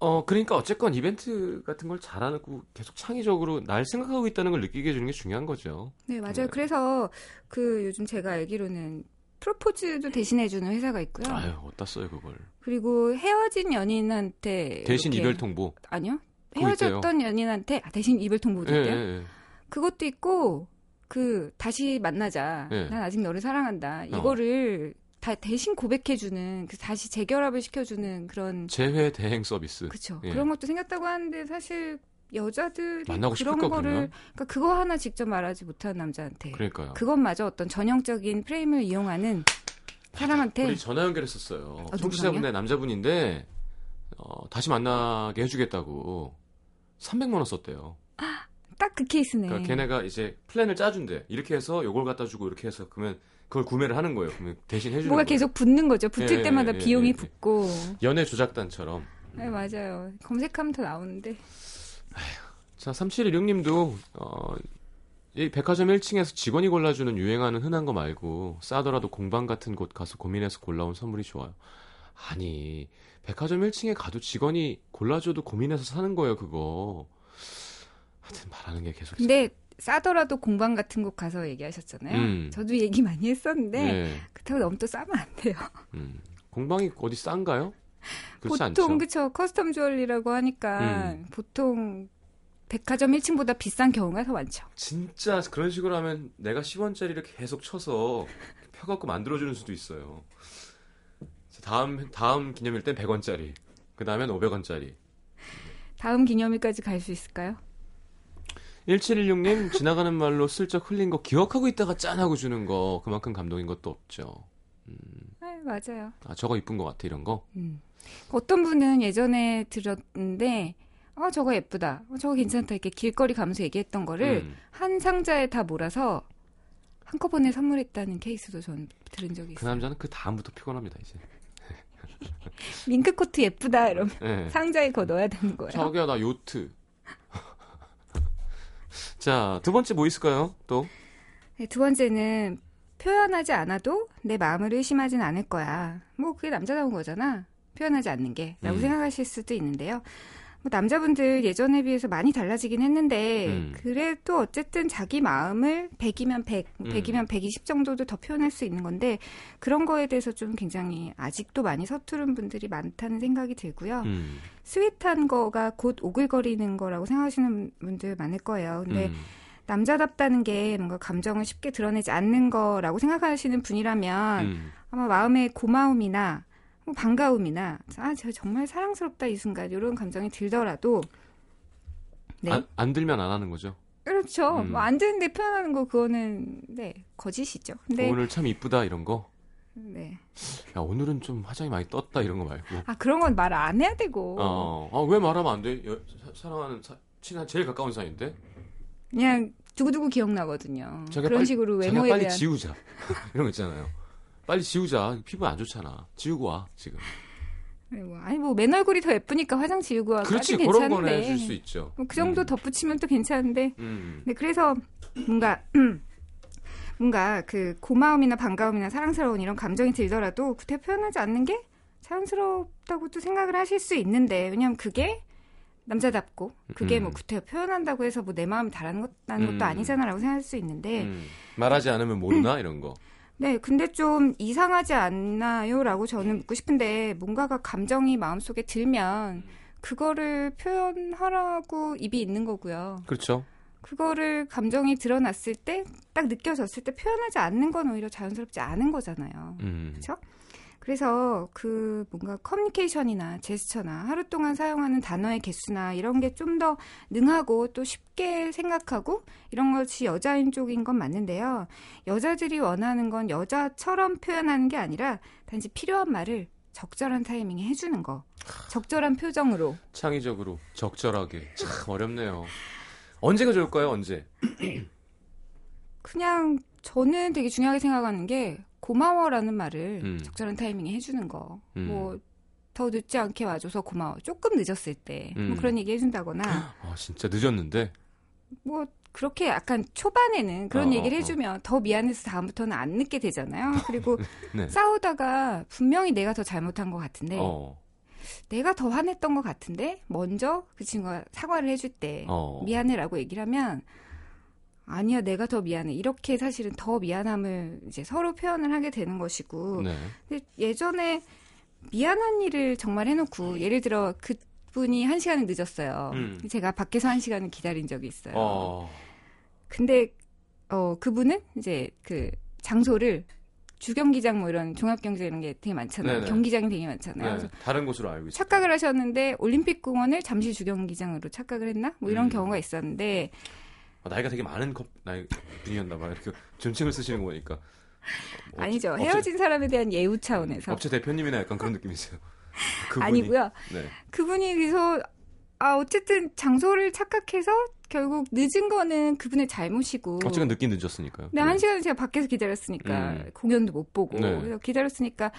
어, 그러니까 어쨌건 이벤트 같은 걸 잘하고 계속 창의적으로 날 생각하고 있다는 걸 느끼게 해주는 게 중요한 거죠. 네, 맞아요. 네. 그래서 그 요즘 제가 알기로는 프로포즈도 대신해주는 회사가 있고요. 아유, 어디다 써요, 그걸. 그리고 헤어진 연인한테 대신 이렇게- 이별 통보. 아니요. 헤어졌던 연인한테 아, 대신 이별 통보도 예, 있대요. 예, 예. 그것도 있고 그 다시 만나자. 예. 난 아직 너를 사랑한다. 어. 이거를 다 대신 고백해주는 그 다시 재결합을 시켜주는 그런 재회 대행 서비스. 그쵸 예. 그런 것도 생겼다고 하는데 사실 여자들이 만나고 그런 거를 그러면? 그러니까 그거 하나 직접 말하지 못하는 남자한테 그러니까요. 그것마저 어떤 전형적인 프레임을 이용하는 사람한테 우리 전화 연결했었어요. 아, 청취자분의 남자분인데 어, 다시 만나게 해주겠다고 300만 원 썼대요. 딱 그 케이스네. 그러니까 걔네가 이제 플랜을 짜준대. 이렇게 해서 요걸 갖다 주고 이렇게 해서 그러면 그걸 구매를 하는 거예요. 대신 해주는 뭐가 거예요. 계속 붙는 거죠. 붙을 예, 때마다 예, 비용이 예, 예. 붙고. 연애 조작단처럼. 네, 맞아요. 검색하면 더 나오는데. 자, 3716님도 어, 이 백화점 1층에서 직원이 골라주는 유행하는 흔한 거 말고 싸더라도 공방 같은 곳 가서 고민해서 골라온 선물이 좋아요. 아니, 백화점 1층에 가도 직원이 골라줘도 고민해서 사는 거예요, 그거. 하여튼 말하는 게 계속 근데 싸더라도 공방 같은 곳 가서 얘기하셨잖아요. 음. 저도 얘기 많이 했었는데 네, 그렇다고 너무 또 싸면 안 돼요. 음. 공방이 어디 싼가요? 보통 그쵸 custom jewelry라고 하니까 음. 보통 백화점 1층보다 비싼 경우가 더 많죠. 진짜 그런 식으로 하면 내가 10원짜리를 계속 쳐서 펴갖고 만들어주는 수도 있어요. 자, 다음 다음 기념일 땐 100원짜리, 그 다음엔 500원짜리. 다음 기념일까지 갈 수 있을까요? 1716님 지나가는 말로 슬쩍 흘린 거 기억하고 있다가 짠 하고 주는 거 그만큼 감동인 것도 없죠. 네, 맞아요. 아 저거 이쁜 것 같아 이런 거. 음. 어떤 분은 예전에 들었는데 어 저거 예쁘다, 어, 저거 괜찮다 이렇게 길거리 가면서 얘기했던 거를 음. 한 상자에 다 몰아서 한꺼번에 선물했다는 케이스도 전 들은 적이 그 있어요. 남자는 그 다음부터 피곤합니다 이제. *laughs* 밍크 코트 예쁘다 이러면 네. 상자에 그거 넣어야 되는 거예요. 자기야 나 요트. 자 두 번째 뭐 있을까요? 또 네, 두 번째는 표현하지 않아도 내 마음을 의심하진 않을 거야. 뭐 그게 남자다운 거잖아. 표현하지 않는 게. 라고 음. 생각하실 수도 있는데요. 뭐 남자분들 예전에 비해서 많이 달라지긴 했는데 음. 그래도 어쨌든 자기 마음을 100이면 100, 음. 100이면 120 정도도 더 표현할 수 있는 건데 그런 거에 대해서 좀 굉장히 아직도 많이 서투른 분들이 많다는 생각이 들고요. 음. 스윗한 거가 곧 오글거리는 거라고 생각하시는 분들 많을 거예요. 근데 음. 남자답다는 게 뭔가 감정을 쉽게 드러내지 않는 거라고 생각하시는 분이라면 음. 아마 마음의 고마움이나 뭐 반가움이나 아, 저 정말 사랑스럽다 이 순간 이런 감정이 들더라도 네 안, 안 들면 안 하는 거죠. 그렇죠 음. 뭐안 되는데 표현하는 거 그거는 네 거짓이죠. 근데 오늘 참 이쁘다 이런 거. 네. 야 오늘은 좀 화장이 많이 떴다 이런 거 말고. 아 그런 건 말 안 해야 되고 어, 아, 왜 말하면 안 돼? 여- 사- 사랑하는 사, 친한 제일 가까운 사이인데. 그냥 두고두고 기억나거든요. 자기가 그런 빨리- 식으로 자기가 외모에 빨리 대한 지우자. *laughs* 이런 거 있잖아요. 빨리 지우자. 피부 안 좋잖아. 지우고 와 지금. 네, 뭐, 아니 뭐 맨 얼굴이 더 예쁘니까 화장 지우고 와까지 그렇지 그런 거는 해줄 수 있죠. 뭐 그 정도 음. 덧붙이면 또 괜찮은데 음. 네, 그래서 뭔가 *clears throat* 뭔가 그 고마움이나 반가움이나 사랑스러운 이런 감정이 들더라도 그때 표현하지 않는 게 자연스럽다고도 생각을 하실 수 있는데 왜냐하면 그게 남자답고 그게 뭐 음. 구태 표현한다고 해서 뭐 내 마음이 다라는 것, 나는 것도 음. 아니잖아라고 생각할 수 있는데 음. 말하지 않으면 모르나 이런 거. 네 근데 좀 이상하지 않나요 라고 저는 묻고 싶은데 뭔가가 감정이 마음속에 들면 그거를 표현하라고 입이 있는 거고요. 그렇죠. 그거를 감정이 드러났을 때, 딱 느껴졌을 때 표현하지 않는 건 오히려 자연스럽지 않은 거잖아요. 음. 그쵸? 그래서 그 뭔가 커뮤니케이션이나 제스처나 하루 동안 사용하는 단어의 개수나 이런 게 좀 더 능하고 또 쉽게 생각하고 이런 것이 여자인 쪽인 건 맞는데요. 여자들이 원하는 건 여자처럼 표현하는 게 아니라 단지 필요한 말을 적절한 타이밍에 해주는 거. 적절한 표정으로. 창의적으로 적절하게 참 어렵네요. 언제가 좋을까요? 언제? 그냥 저는 되게 중요하게 생각하는 게 고마워라는 말을 음. 적절한 타이밍에 해주는 거. 음. 뭐더 늦지 않게 와줘서 고마워. 조금 늦었을 때. 뭐 음. 그런 얘기 해준다거나. *gasps* 아, 진짜 늦었는데. 뭐, 그렇게 약간 초반에는 그런 어, 얘기를 어, 어. 해주면 더 미안해서 다음부터는 안 늦게 되잖아요. *laughs* 그리고 네. 싸우다가 분명히 내가 더 잘못한 것 같은데, 어. 내가 더 화냈던 것 같은데, 먼저 그 친구가 사과를 해줄 때, 어. 미안해라고 얘기를 하면, 아니야, 내가 더 미안해. 이렇게 사실은 더 미안함을 이제 서로 표현을 하게 되는 것이고, 네. 근데 예전에 미안한 일을 정말 해놓고 예를 들어 그분이 한 시간을 늦었어요. 음. 제가 밖에서 한 시간을 기다린 적이 있어요. 어. 근데 어 그분은 이제 그 장소를 주경기장 뭐 이런 종합경기장 이런 게 되게 많잖아요. 네네. 경기장이 되게 많잖아요. 네. 다른 곳으로 알고 있어요. 착각을 하셨는데 올림픽공원을 잠시 주경기장으로 착각을 했나? 뭐 이런 음. 경우가 있었는데 아, 나이가 되게 많은 컵, 나이 분이었나 봐요. 이렇게 존칭을 쓰시는 거 보니까. 어, 아니죠. 업체- 헤어진 사람에 대한 예우 차원에서 업체 대표님이나 약간 그런 느낌이세요. *laughs* 그분이, 아니고요. 네. 그분이 그래서 아 어쨌든 장소를 착각해서 결국 늦은 거는 그분의 잘못이고. 어쨌든 늦긴 늦었으니까요. 근데 한 시간을 제가 밖에서 기다렸으니까 음. 공연도 못 보고 네. 그래서 기다렸으니까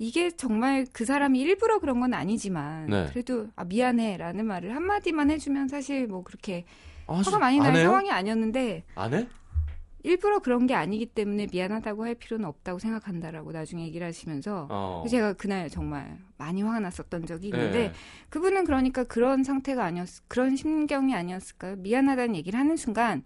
이게 정말 그 사람이 일부러 그런 건 아니지만 네. 그래도 아 미안해라는 말을 한 마디만 해주면 사실 뭐 그렇게 아, 화가 저- 많이 안 나는 해요? 상황이 아니었는데 안 해? 일부러 그런 게 아니기 때문에 미안하다고 할 필요는 없다고 생각한다라고 나중에 얘기를 하시면서 어. 제가 그날 정말 많이 화가 났었던 적이 있는데 네. 그분은 그러니까 그런 상태가 아니었, 그런 심경이 아니었을까요? 미안하다는 얘기를 하는 순간,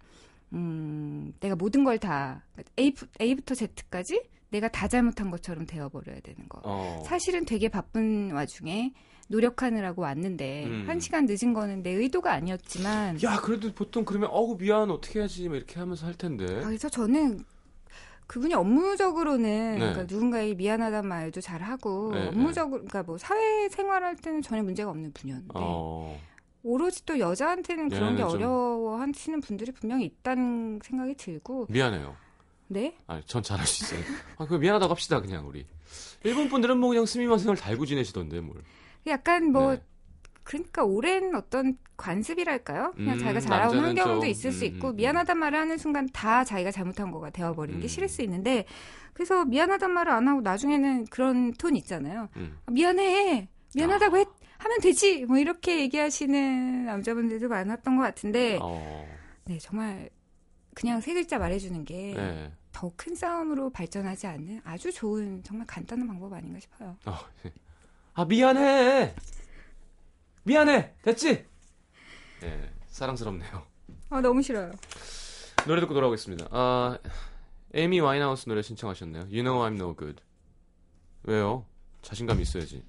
음, 내가 모든 걸 다, A, A부터 Z까지 내가 다 잘못한 것처럼 되어버려야 되는 거. 어. 사실은 되게 바쁜 와중에 노력하느라고 왔는데, 음. 한 시간 늦은 거는 내 의도가 아니었지만, 야, 그래도 보통 그러면 어우 미안 어떻게 막 이렇게 하면서 할 텐데. 아, 그래서 저는 그분이 업무적으로는 네. 그러니까 누군가에게 미안하다는 말도 잘 하고 네, 업무적으로 그러니까 뭐 사회 생활할 때는 전혀 문제가 없는 분이었는데 어. 오로지 또 여자한테는 그런 게 어려워하시는 분들이 분명히 있다는 생각이 들고 미안해요. 네 아니, 전 잘할 수 있어요. 아, 그 미안하다고 합시다 그냥 우리. 일본 분들은 뭐 그냥 스미마생을 달고 지내시던데 뭘. 약간 뭐 네. 그러니까 오랜 어떤 관습이랄까요? 그냥 음, 자기가 자라온 환경도 좀, 있을 수 음, 있고 음, 음. 미안하단 말을 하는 순간 다 자기가 잘못한 거가 되어버리는 게 음. 싫을 수 있는데 그래서 미안하단 말을 안 하고 나중에는 그런 톤 있잖아요. 음. 아, 미안해. 미안하다고 아. 했, 하면 되지. 뭐 이렇게 얘기하시는 남자분들도 많았던 것 같은데 어. 네 정말 그냥 세 글자 말해주는 게 네. 더큰 싸움으로 발전하지 않는 아주 좋은 정말 간단한 방법 아닌가 싶어요. 어. 아 미안해. 미안해. 됐지? 예. 사랑스럽네요. 아 너무 싫어요. 노래 듣고 돌아오겠습니다. 아, 에이미 와인하우스 노래 신청하셨네요. You know I'm no good. 왜요? 자신감 있어야지.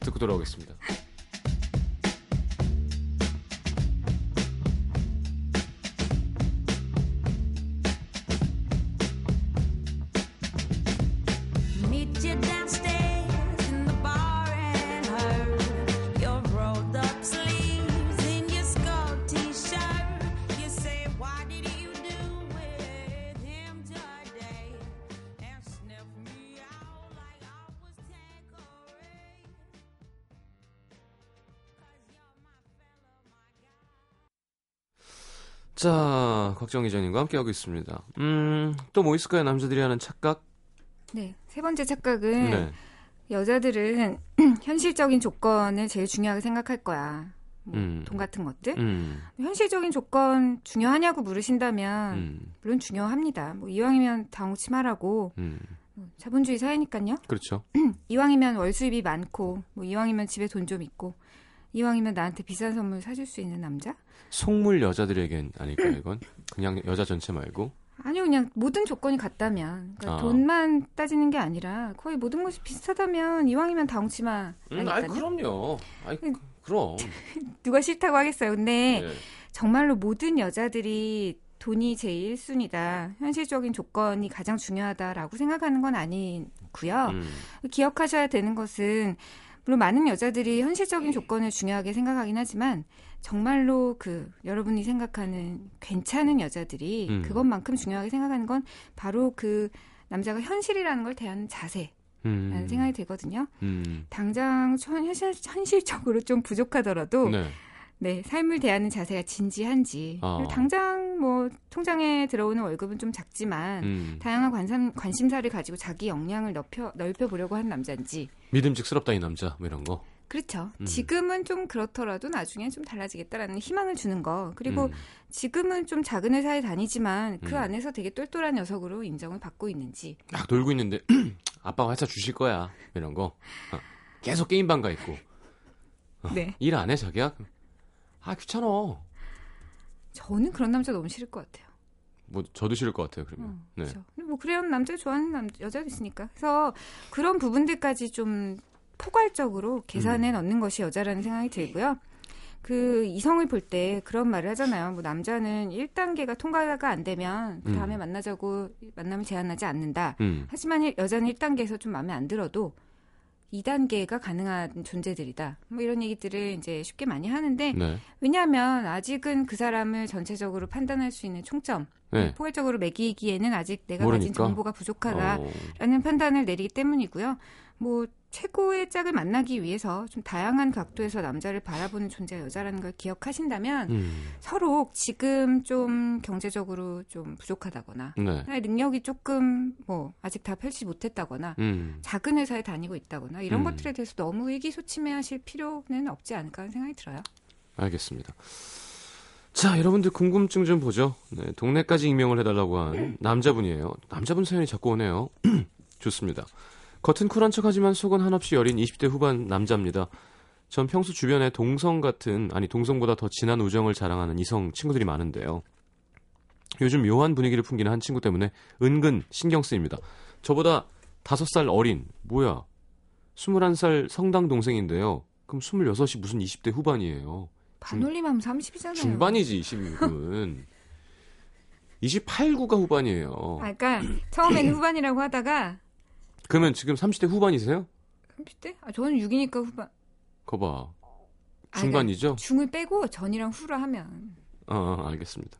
듣고 돌아오겠습니다. 곽정 기자님과 함께하고 있습니다. 음, 또 뭐 있을까요? 남자들이 하는 착각? 네 세 번째 착각은 네. 여자들은 *clears throat* 현실적인 조건을 제일 중요하게 생각할 거야. 뭐 음. 돈 같은 것들. 음, 현실적인 조건 중요하냐고 물으신다면 음, 물론 중요합니다. 뭐 이왕이면 당우치 말하고 음. 자본주의 사회니까요. 그렇죠. *clears throat* 이왕이면 월 수입이 많고 뭐 이왕이면 집에 돈 좀 있고 이왕이면 나한테 비싼 선물 사줄 수 있는 남자? 속물 여자들에겐 아닐까요, 이건? 그냥 여자 전체 말고? 아니요 그냥 모든 조건이 같다면 그러니까 아. 돈만 따지는 게 아니라 거의 모든 것이 비슷하다면 이왕이면 당우치마 음, 하니까요. 그럼요. 아이, 음. 그럼. *laughs* 누가 싫다고 하겠어요. 근데 네. 정말로 모든 여자들이 돈이 제일 1순위다. 현실적인 조건이 가장 중요하다라고 생각하는 건 아니고요. 음, 기억하셔야 되는 것은 물론 많은 여자들이 현실적인 조건을 중요하게 생각하긴 하지만 정말로 그 여러분이 생각하는 괜찮은 여자들이 음. 그것만큼 중요하게 생각하는 건 바로 그 남자가 현실이라는 걸 대하는 자세 라는 음, 생각이 들거든요. 음, 당장 현- 현실, 현실적으로 좀 부족하더라도 네. 네, 삶을 대하는 자세가 진지한지. 어. 당장 뭐 통장에 들어오는 월급은 좀 작지만 음. 다양한 관심, 관심사를 가지고 자기 역량을 넓혀 넓혀 보려고 한 남자인지. 믿음직스럽다 이 남자 뭐 이런 거. 그렇죠. 음. 지금은 좀 그렇더라도 나중에 좀 달라지겠다라는 희망을 주는 거. 그리고 음. 지금은 좀 작은 회사에 다니지만 그 음. 안에서 되게 똘똘한 녀석으로 인정을 받고 있는지. 막 놀고 있는데 *clears throat* 아빠가 회사 주실 거야 이런 거. 어. 계속 게임방 가 있고 네. 일 안 해 자기야? 아 귀찮아. 저는 그런 남자 너무 싫을 것 같아요. 뭐 저도 싫을 것 같아요 그러면. 어, 네. 그렇죠. 뭐 그런 남자 좋아하는 남 여자도 있으니까. 그래서 그런 부분들까지 좀 포괄적으로 계산해 음. 넣는 것이 여자라는 생각이 들고요. 그 이성을 볼 때 그런 말을 하잖아요. 뭐 남자는 1단계가 통과가 안 되면 그 다음에 음. 만나자고 만남을 제한하지 않는다. 음. 하지만 일- 여자는 1단계에서 좀 마음에 안 들어도 2단계가 가능한 존재들이다. 뭐 이런 얘기들을 이제 쉽게 많이 하는데 네. 왜냐하면 아직은 그 사람을 전체적으로 판단할 수 있는 총점, 네. 포괄적으로 매기기에는 아직 내가 가진 모르니까. 정보가 부족하다라는 어. 판단을 내리기 때문이고요. 뭐 최고의 짝을 만나기 위해서 좀 다양한 각도에서 남자를 바라보는 존재가 여자라는 걸 기억하신다면 음. 서로 지금 좀 경제적으로 좀 부족하다거나 네. 나의 능력이 조금 뭐 아직 다 펼치지 못했다거나 음. 작은 회사에 다니고 있다거나 이런 음. 것들에 대해서 너무 의기소침해하실 필요는 없지 않을까 하는 생각이 들어요. 알겠습니다. 자, 여러분들 궁금증 좀 보죠. 네, 동네까지 익명을 해달라고 한 남자분이에요. 남자분 사연이 자꾸 오네요. *clears throat* 좋습니다. 겉은 쿨한 척하지만 속은 한없이 여린 20대 후반 남자입니다. 전 평소 주변에 동성 같은 아니 동성보다 더 진한 우정을 자랑하는 이성 친구들이 많은데요. 요즘 묘한 분위기를 풍기는 한 친구 때문에 은근 신경 쓰입니다. 저보다 5살 어린 뭐야 21살 성당 동생인데요. 그럼 26이 무슨 20대 후반이에요. 반올림하면 30이잖아요. 중반이지 26은 28구가 *laughs* 후반이에요. 아, 그러니까 처음에는 *clears throat* 후반이라고 하다가 그러면 지금 30대 후반이세요? 30대? 아, 저는 6이니까 후반. 거봐. 아, 중반이죠? 중을 빼고 전이랑 후를 하면 어, 어, 알겠습니다.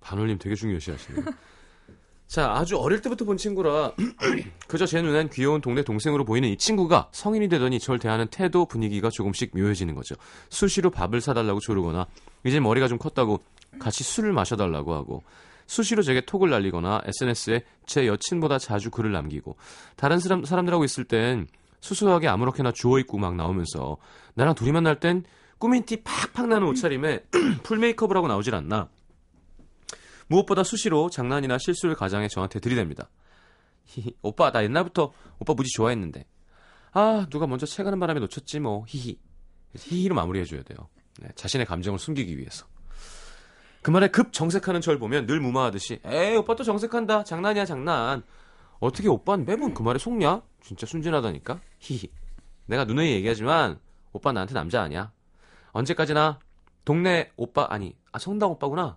반올림 되게 중요시 하시네요. *laughs* 자, 아주 어릴 때부터 본 친구라 *clears throat* 그저 제 눈엔 귀여운 동네 동생으로 보이는 이 친구가 성인이 되더니 절 대하는 태도 분위기가 조금씩 묘해지는 거죠. 수시로 밥을 사달라고 조르거나 이제 머리가 좀 컸다고 같이 술을 마셔달라고 하고 수시로 제게 톡을 날리거나 SNS에 제 여친보다 자주 글을 남기고 다른 사람, 사람들하고 있을 땐 수수하게 아무렇게나 주워입고 막 나오면서 나랑 둘이 만날 땐 꾸민 티 팍팍 나는 옷차림에 풀 메이크업을 하고 나오질 않나. 무엇보다 수시로 장난이나 실수를 가장해 저한테 들이댑니다. 히히, 오빠 나 옛날부터 오빠 무지 좋아했는데. 아 누가 먼저 채가는 바람에 놓쳤지 뭐 히히. 히히로 마무리해줘야 돼요. 네, 자신의 감정을 숨기기 위해서. 그 말에 급 정색하는 절 보면 늘 무마하듯이 에이 오빠 또 정색한다 장난이야 장난. 어떻게 오빠는 매번 그 말에 속냐? 진짜 순진하다니까. 히히. 내가 누누이 얘기하지만 오빠 나한테 남자 아니야. 언제까지나 동네 오빠 아니 아 성당 오빠구나.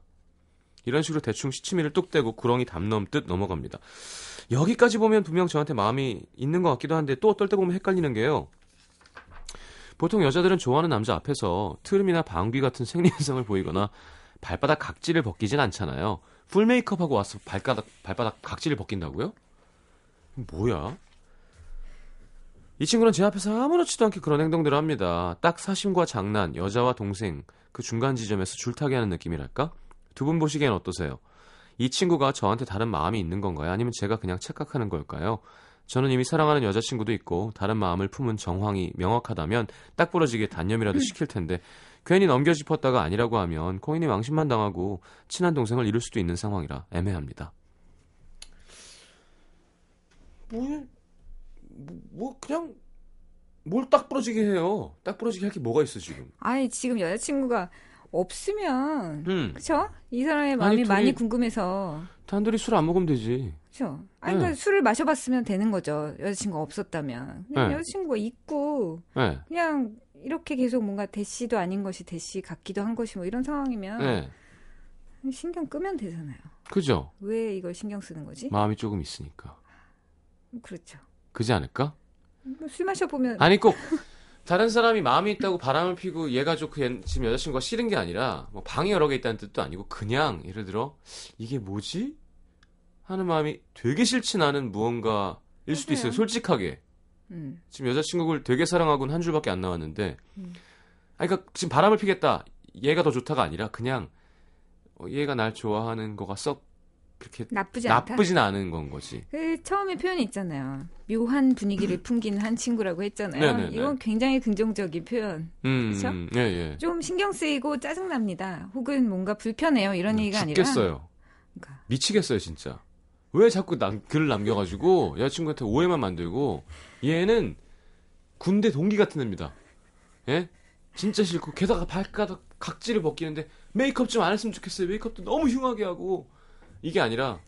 이런 식으로 대충 시치미를 뚝 떼고 구렁이 담 넘듯 넘어갑니다. 여기까지 보면 분명 저한테 마음이 있는 것 같기도 한데 또 어떨 때 보면 헷갈리는 게요. 보통 여자들은 좋아하는 남자 앞에서 트름이나 방귀 같은 생리 현상을 보이거나 발바닥 각질을 벗기진 않잖아요. 풀 메이크업하고 와서 발바닥 발바닥 각질을 벗긴다고요? 뭐야? 이 친구는 제 앞에서 아무렇지도 않게 그런 행동들을 합니다. 딱 사심과 장난, 여자와 동생 그 중간 지점에서 줄타기 하는 느낌이랄까? 두 분 보시기엔 어떠세요? 이 친구가 저한테 다른 마음이 있는 건가요? 아니면 제가 그냥 착각하는 걸까요? 저는 이미 사랑하는 여자친구도 있고 다른 마음을 품은 정황이 명확하다면 딱 부러지게 단념이라도 시킬 텐데 괜히 넘겨짚었다가 아니라고 하면 코인이 망신만 당하고 친한 동생을 잃을 수도 있는 상황이라 애매합니다. 뭘, 뭐, 뭐 그냥 뭘 딱 부러지게 해요. 딱 부러지게 할 게 뭐가 있어 지금? 아니 지금 여자친구가 없으면 음, 그쵸? 이 사람의 마음이 둘이- 많이 궁금해서 단둘이 술 안 먹으면 되지. 그쵸? 아니 네. 그러니까 술을 마셔봤으면 되는 거죠. 여자친구가 없었다면 그냥 네. 여자친구가 있고 네, 그냥 이렇게 계속 뭔가 대시도 아닌 것이 대시 같기도 한 것이 뭐 이런 상황이면 네, 신경 끄면 되잖아요. 그죠? 왜 이걸 신경 쓰는 거지? 마음이 조금 있으니까. 그렇죠. 그지 않을까? 뭐술 마셔 보면 아니 꼭 다른 사람이 마음이 있다고 바람을 피고 얘가 좋고 얘, 지금 여자친구가 싫은 게 아니라 뭐 방이 여러 개 있다는 뜻도 아니고 그냥 예를 들어 이게 뭐지? 하는 마음이 되게 싫진 않은 무언가일 수도 있어요. 솔직하게. 음, 지금 여자친구를 되게 사랑하고는 한 줄밖에 안 나왔는데 음. 아니 그러니까 지금 바람을 피겠다. 얘가 더 좋다가 아니라 그냥 어, 얘가 날 좋아하는 거가 썩 그렇게 나쁘지. 나쁘진 않은 건 거지. 그 처음에 표현이 있잖아요. 묘한 분위기를 *clears throat* 풍기는 한 친구라고 했잖아요. 네네네. 이건 굉장히 긍정적인 표현. 음? 음, 예, 예. 좀 신경 쓰이고 짜증 납니다. 혹은 뭔가 불편해요. 이런 얘기가 아니라 음, 죽겠어요. 그러니까 미치겠어요, 진짜. 왜 자꾸 남, 글을 남겨가지고 여자친구한테 오해만 만들고 얘는 군대 동기 같은 애입니다. 예? 진짜 싫고 게다가 발가락 각질을 벗기는데 메이크업 좀 안 했으면 좋겠어요. 메이크업도 너무 흉하게 하고 이게 아니라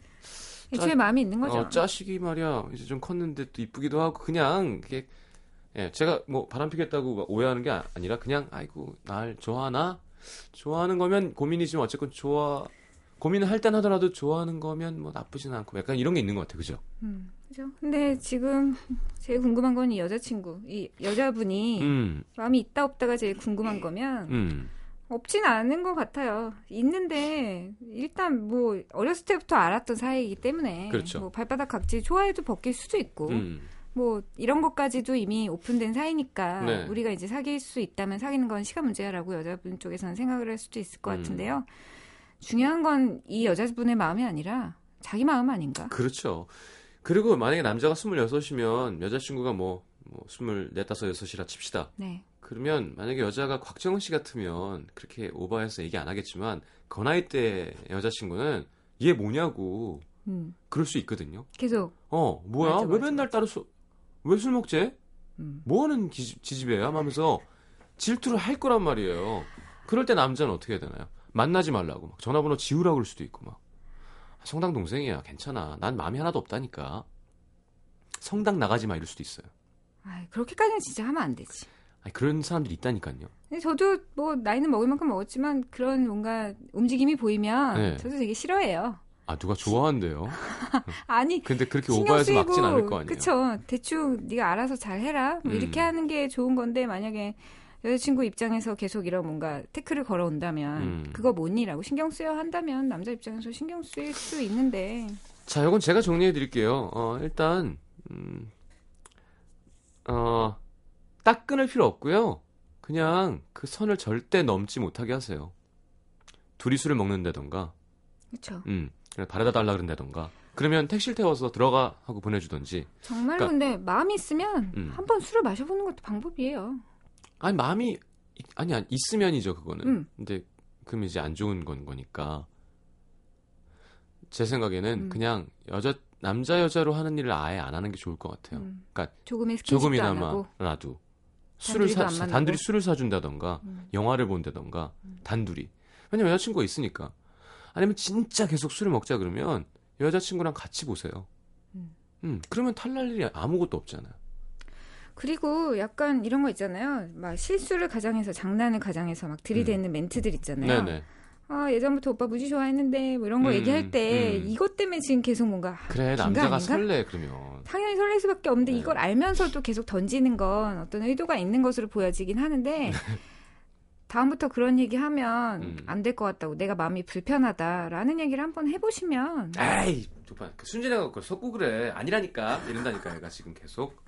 애초에 마음이 있는 거죠. 어, 짜식이 말이야 이제 좀 컸는데 또 이쁘기도 하고 그냥 그게 예, 제가 뭐 바람 피겠다고 막 오해하는 게 아- 아니라 그냥 아이고 날 좋아하나 좋아하는 거면 고민이지만 어쨌건 좋아 고민을 할 땐 하더라도 좋아하는 거면 뭐 나쁘진 않고 약간 이런 게 있는 것 같아 그죠? 음, 그죠? 근데 지금 제일 궁금한 건 이 여자친구, 이 여자분이 음, 마음이 있다 없다가 제일 궁금한 거면 음, 없진 않은 것 같아요. 있는데 일단 뭐 어렸을 때부터 알았던 사이이기 때문에 그렇죠. 뭐 발바닥 각질 좋아해도 벗길 수도 있고 음, 뭐 이런 것까지도 이미 오픈된 사이니까 네. 우리가 이제 사귈 수 있다면 사귀는 건 시간 문제야라고 여자분 쪽에서는 생각을 할 수도 있을 것 음. 같은데요. 중요한 건 이 여자분의 마음이 아니라 자기 마음 아닌가? 그렇죠. 그리고 만약에 남자가 26이면 여자친구가 뭐, 뭐 24, 5이라 칩시다. 네. 그러면 만약에 여자가 곽정은 씨 같으면 그렇게 오버해서 얘기 안 하겠지만 그 나이 때 여자친구는 얘 뭐냐고 음. 그럴 수 있거든요. 계속 어 뭐야 맞아, 왜 맞아, 맨날 따로 왜술 먹지? 음. 뭐 하는 기지, 지지배야 하면서 질투를 할 거란 말이에요. 그럴 때 남자는 어떻게 해야 되나요? 만나지 말라고 막 전화번호 지우라고 그럴 수도 있고 막 아, 성당 동생이야 괜찮아 난 마음이 하나도 없다니까 성당 나가지 마 이럴 수도 있어요. 아, 그렇게까지는 진짜 하면 안 되지. 아니, 그런 사람들이 있다니까요. 근데 저도 뭐 나이는 먹을 만큼 먹었지만 그런 뭔가 움직임이 보이면 네. 저도 되게 싫어해요. 아 누가 좋아한대요. *laughs* 아니 근데 그렇게 오버해서 막진 않을 거 아니에요. 그쵸 대충 네가 알아서 잘 해라 뭐 이렇게 음. 하는 게 좋은 건데 만약에 여자친구 입장에서 계속 이런 뭔가 태클을 걸어온다면 음. 그거 뭐니라고 신경 쓰여 한다면 남자 입장에서 신경 쓰일 수 있는데 자, 이건 제가 정리해 드릴게요. 어, 일단 음, 어, 딱 끊을 필요 없고요. 그냥 그 선을 절대 넘지 못하게 하세요. 둘이 술을 먹는다던가, 그렇죠 음, 그냥 바래다 달라 그런다던가. 그러면 택시를 태워서 들어가 하고 보내주던지. 정말 그러니까- 근데 마음이 있으면 음. 한번 술을 마셔보는 것도 방법이에요 아니 마음이 이- 아니 아니, 있으면이죠 그거는. 음. 근데 그럼 이제 안 좋은 건 거니까. 제 생각에는 음. 그냥 여자 남자 여자로 하는 일을 아예 안 하는 게 좋을 것 같아요. 음. 그러니까 조금이나마라도 술을 사. 단둘이 술을 사준다던가 음. 영화를 본다던가 단둘이 왜냐면 여자친구가 있으니까 아니면 진짜 계속 술을 먹자 그러면 여자친구랑 같이 보세요. 음. 음, 그러면 탈날 일이 아무것도 없잖아요. 그리고 약간 이런 거 있잖아요. 막 실수를 가장해서 장난을 가장해서 막 들이대는 멘트들 있잖아요. 음. 네네. 아 예전부터 오빠 무지 좋아했는데 뭐 이런 거 음, 얘기할 때 음. 이것 때문에 지금 계속 뭔가 아, 그래 남자가 아닌가? 설레 그러면 당연히 설렐 수밖에 없는데 네. 이걸 알면서도 계속 던지는 건 어떤 의도가 있는 것으로 보여지긴 하는데 다음부터 그런 얘기 하면 네. 음. 안될 것 같다고 내가 마음이 불편하다라는 얘기를 한번 해보시면 에이 조판 그 순진해가 그 속고 그래 아니라니까 이런다니까 얘가 지금 계속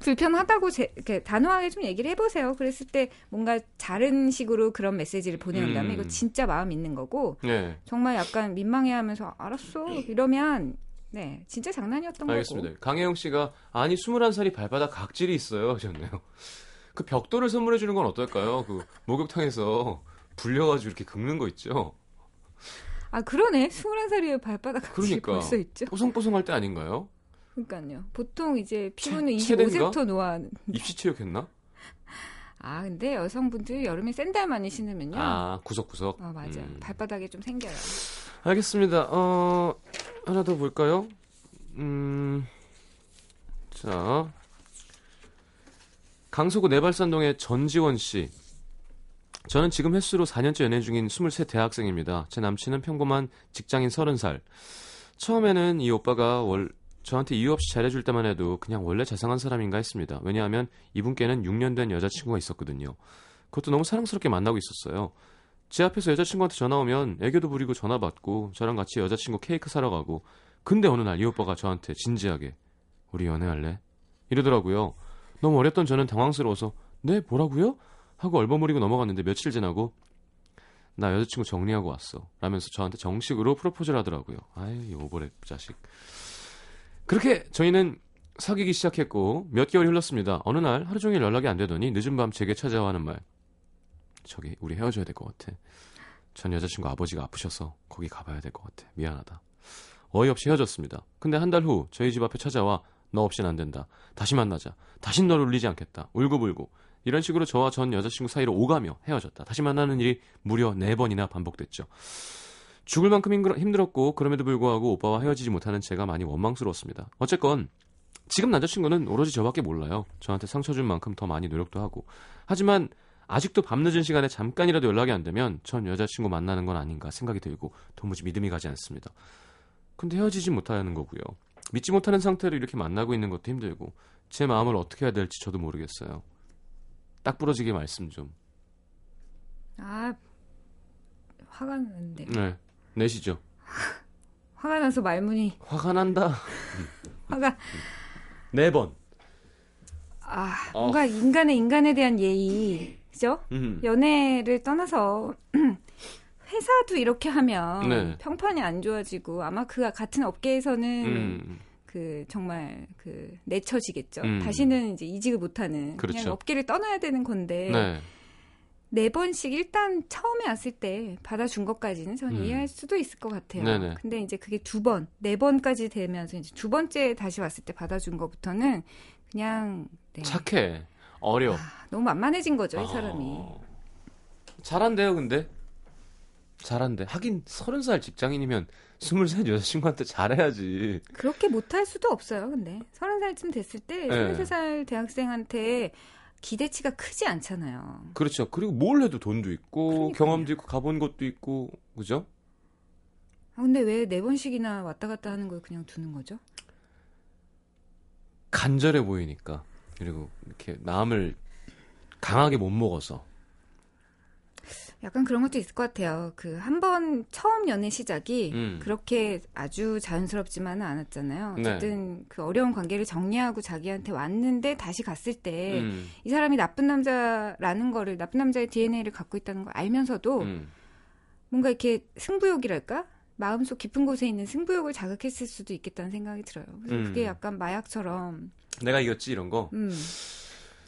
불편하다고 제, 이렇게 단호하게 좀 얘기를 해보세요. 그랬을 때 뭔가 다른 식으로 그런 메시지를 보내온다면 음. 이거 진짜 마음 있는 거고 네 정말 약간 민망해하면서 알았어 이러면 네 진짜 장난이었던 알겠습니다. 거고 강혜영 씨가 아니 21살이 발바닥 각질이 있어요 하셨네요. *laughs* 그 벽돌을 선물해 주는 건 어떨까요? 그 목욕탕에서 불려가지고 이렇게 긁는 거 있죠. 아 그러네 스물한 살이에 발바닥 같이 그러니까. 벌써 있죠. 뽀송뽀송할 때 아닌가요? 그러니까요. 보통 이제 피부는 체- 체대인가? 25세부터 노화. 입시 체육했나? 아 근데 여성분들 여름에 샌들 많이 신으면요. 아 구석구석. 어, 맞아. 음. 발바닥에 좀 생겨요. 알겠습니다. 어 하나 더 볼까요? 음, 자 강서구 내발산동의 전지원 씨. 저는 지금 횟수로 4년째 연애 중인 23 대학생입니다. 제 남친은 평범한 직장인 30살. 처음에는 이 오빠가 월, 저한테 이유 없이 잘해줄 때만 해도 그냥 원래 자상한 사람인가 했습니다. 왜냐하면 이분께는 6년 된 여자친구가 있었거든요. 그것도 너무 사랑스럽게 만나고 있었어요. 제 앞에서 여자친구한테 전화 오면 애교도 부리고 전화 받고 저랑 같이 여자친구 케이크 사러 가고 근데 어느 날 이 오빠가 저한테 진지하게 우리 연애할래? 이러더라고요. 너무 어렸던 저는 당황스러워서 네 뭐라고요? 하고 얼버무리고 넘어갔는데 며칠 지나고 나 여자친구 정리하고 왔어. 라면서 저한테 정식으로 프로포즈를 하더라고요. 아유, 이 오버랩 자식. 그렇게 저희는 사귀기 시작했고 몇 개월이 흘렀습니다. 어느 날 하루 종일 연락이 안 되더니 늦은 밤 제게 찾아와 하는 말. 저기 우리 헤어져야 될 것 같아. 전 여자친구 아버지가 아프셔서 거기 가봐야 될 것 같아. 미안하다. 어이없이 헤어졌습니다. 근데 한 달 후 저희 집 앞에 찾아와 너 없인 안 된다. 다시 만나자. 다신 너를 울리지 않겠다. 울고불고. 이런 식으로 저와 전 여자친구 사이로 오가며 헤어졌다. 다시 만나는 일이 무려 네 번이나 반복됐죠. 죽을 만큼 힘들- 힘들었고 그럼에도 불구하고 오빠와 헤어지지 못하는 제가 많이 원망스러웠습니다. 어쨌건 지금 남자친구는 오로지 저밖에 몰라요. 저한테 상처 준 만큼 더 많이 노력도 하고. 하지만 아직도 밤늦은 시간에 잠깐이라도 연락이 안 되면 전 여자친구 만나는 건 아닌가 생각이 들고 도무지 믿음이 가지 않습니다. 근데 헤어지지 못하는 거고요. 믿지 못하는 상태로 이렇게 만나고 있는 것도 힘들고 제 마음을 어떻게 해야 될지 저도 모르겠어요. 딱 부러지게 말씀 좀. 아 화가 나는데 네. 내시죠. 화가 나서 말문이 화가 난다. 화가 네 번. 아 어. 뭔가 인간의 인간에 대한 예의 그죠? 음. 연애를 떠나서 *clears throat* 회사도 이렇게 하면 네. 평판이 안 좋아지고 아마 그 같은 업계에서는 음. 그 정말 그 내쳐지겠죠. 음. 다시는 이제 이직을 못하는 그렇죠. 그냥 업계를 떠나야 되는 건데 네. 네 번씩 일단 처음에 왔을 때 받아준 것까지는 전 음. 이해할 수도 있을 것 같아요. 네네. 근데 이제 그게 두 번, 네 번까지 되면서 이제 두 번째 다시 왔을 때 받아준 것부터는 그냥 네. 착해. 어려. 너무 만만해진 거죠, 이 사람이. 어. 잘한대요, 근데. 잘한대. 하긴 서른 살 직장인이면 스물 살 여자친구한테 잘해야지. 그렇게 못할 수도 없어요, 근데. 서른 살쯤 됐을 때, 네. 스물세 살 대학생한테 기대치가 크지 않잖아요. 그렇죠. 그리고 뭘 해도 돈도 있고 그러니까요. 경험도 있고 가본 것도 있고 그죠? 아, 근데 왜 네 번씩이나 왔다 갔다 하는 걸 그냥 두는 거죠? 간절해 보이니까 그리고 이렇게 마음을 강하게 못 먹어서 약간 그런 것도 있을 것 같아요. 그 한 번 처음 연애 시작이 음. 그렇게 아주 자연스럽지만은 않았잖아요. 네. 어쨌든 그 어려운 관계를 정리하고 자기한테 왔는데 다시 갔을 때이 음, 사람이 나쁜 남자라는 거를 나쁜 남자의 DNA를 갖고 있다는 걸 알면서도 음. 뭔가 이렇게 승부욕이랄까? 마음속 깊은 곳에 있는 승부욕을 자극했을 수도 있겠다는 생각이 들어요. 그래서 음. 그게 약간 마약처럼 내가 이겼지 이런 거.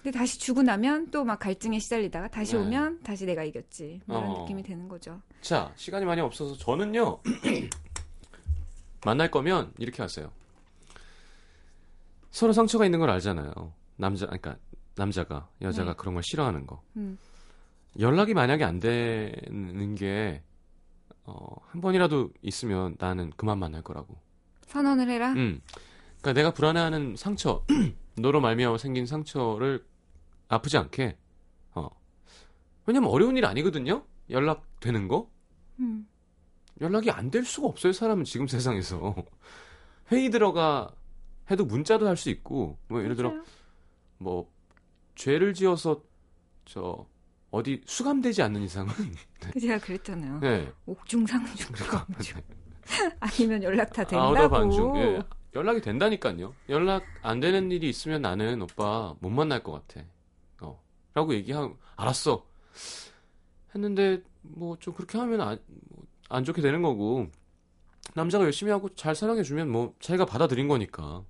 음. 근데 다시 주고 나면 또 막 갈증에 시달리다가 다시 네. 오면 다시 내가 이겼지. 뭐 이런 어. 느낌이 되는 거죠. 자 시간이 많이 없어서 저는요 *clears throat* 만날 거면 이렇게 하세요. 서로 상처가 있는 걸 알잖아요. 남자 그러니까 남자가 여자가 네. 그런 걸 싫어하는 거. 음. 연락이 만약에 안 되는 게 어, 한 번이라도 있으면 나는 그만 만날 거라고. 선언을 해라. 음. 그러니까 내가 불안해하는 상처, *clears throat* 너로 말미암아 생긴 상처를 아프지 않게. 어. 왜냐면 어려운 일 아니거든요. 연락 되는 거. 음. 연락이 안 될 수가 없어요. 사람은 지금 *laughs* 세상에서 회의 들어가 해도 문자도 할 수 있고 뭐 예를 들어. 뭐 죄를 지어서 저 어디 수감되지 않는 이상은 *laughs* 그 제가 그랬잖아요. 네. 옥중상중 검중. *laughs* 아니면 연락 다 아우더 된다고. 반중. 예. 연락이 된다니까요. 연락 안 되는 일이 있으면 나는 오빠 못 만날 것 같아. 어. 라고 얘기하고 알았어. 했는데 뭐 좀 그렇게 하면 안, 뭐안 좋게 되는 거고 남자가 열심히 하고 잘 사랑해 주면 뭐 자기가 받아들인 거니까.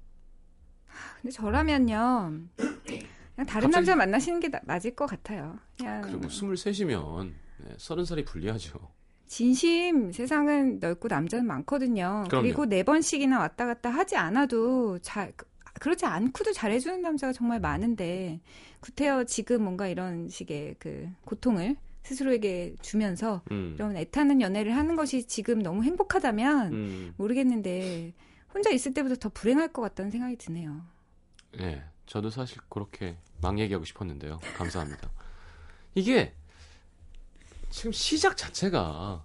근데 저라면요. 그냥 다른 갑자기- 남자 만나시는 게 나- 맞을 것 같아요. 그냥 그리고 스물셋이면 네, 서른 살이 불리하죠. 진심 세상은 넓고 남자는 많거든요. 그럼요. 그리고 네 번씩이나 왔다 갔다 하지 않아도 잘 그- 그렇지 않고도 잘해주는 남자가 정말 많은데 구태여 지금 뭔가 이런 식의 그 고통을 스스로에게 주면서 음. 이런 애타는 연애를 하는 것이 지금 너무 행복하다면 음. 모르겠는데 혼자 있을 때보다 더 불행할 것 같다는 생각이 드네요. 네, 저도 사실 그렇게 막 얘기하고 싶었는데요. 감사합니다. 이게 지금 시작 자체가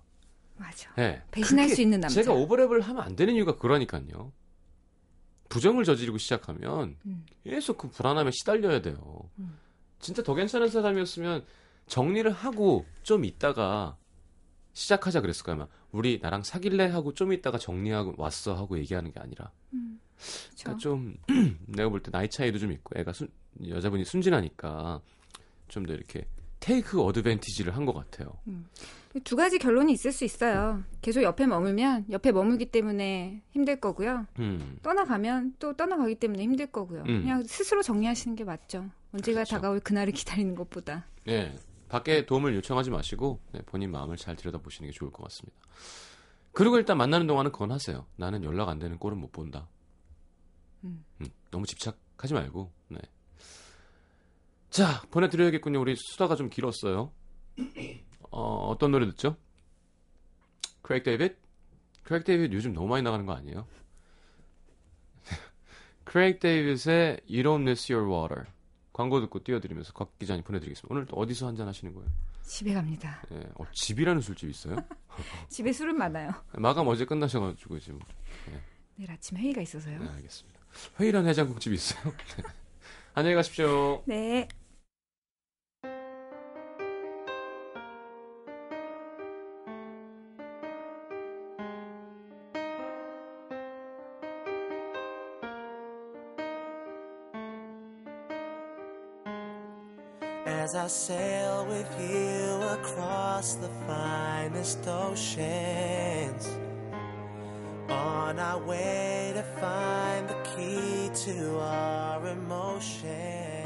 맞아. 네, 배신할 수 있는 남자. 제가 오버랩을 하면 안 되는 이유가 그러니까요. 부정을 저지르고 시작하면 음. 계속 그 불안함에 시달려야 돼요. 음. 진짜 더 괜찮은 사람이었으면 정리를 하고 좀 있다가 시작하자 그랬을 거야. 우리 나랑 사귈래 하고 좀 있다가 정리하고 왔어 하고 얘기하는 게 아니라. 음, 그러니까 그렇죠. 좀 *clears throat* 내가 볼 때 나이 차이도 좀 있고 애가 순, 여자분이 순진하니까 좀 더 이렇게 테이크 어드밴티지를 한 것 같아요. 두 가지 결론이 있을 수 있어요. 계속 옆에 머물면 옆에 머물기 때문에 힘들 거고요. 음. 떠나가면 또 떠나가기 때문에 힘들 거고요. 음. 그냥 스스로 정리하시는 게 맞죠. 언제가 그렇죠. 다가올 그날을 기다리는 것보다. 네. 밖에 도움을 요청하지 마시고 네, 본인 마음을 잘 들여다보시는 게 좋을 것 같습니다. 그리고 일단 만나는 동안은 그건 하세요. 나는 연락 안 되는 꼴은 못 본다. 음. 음, 너무 집착하지 말고. 네. 자, 보내드려야겠군요. 우리 수다가 좀 길었어요. 어, 어떤 노래 듣죠? 크레이그 데이빗? 크레이그 데이빗 요즘 너무 많이 나가는 거 아니에요? *laughs* 크레이그 데이빗의 You Don't Miss Your Water 광고 듣고 띄워드리면서 곽 기자님 보내드리겠습니다. 오늘 또 어디서 한잔 하시는 거예요? 집에 갑니다. 예, 어, 집이라는 술집 있어요? *laughs* 집에 술은 많아요. 마감 어제 끝나셔가지고 지금 내일 아침 회의가 있어서요. 네, 알겠습니다. 회의란 해장국집 있어요? *laughs* 네. 안녕히 가십시오. 네. As I sail with you across the finest oceans, on our way to find the key to our emotions.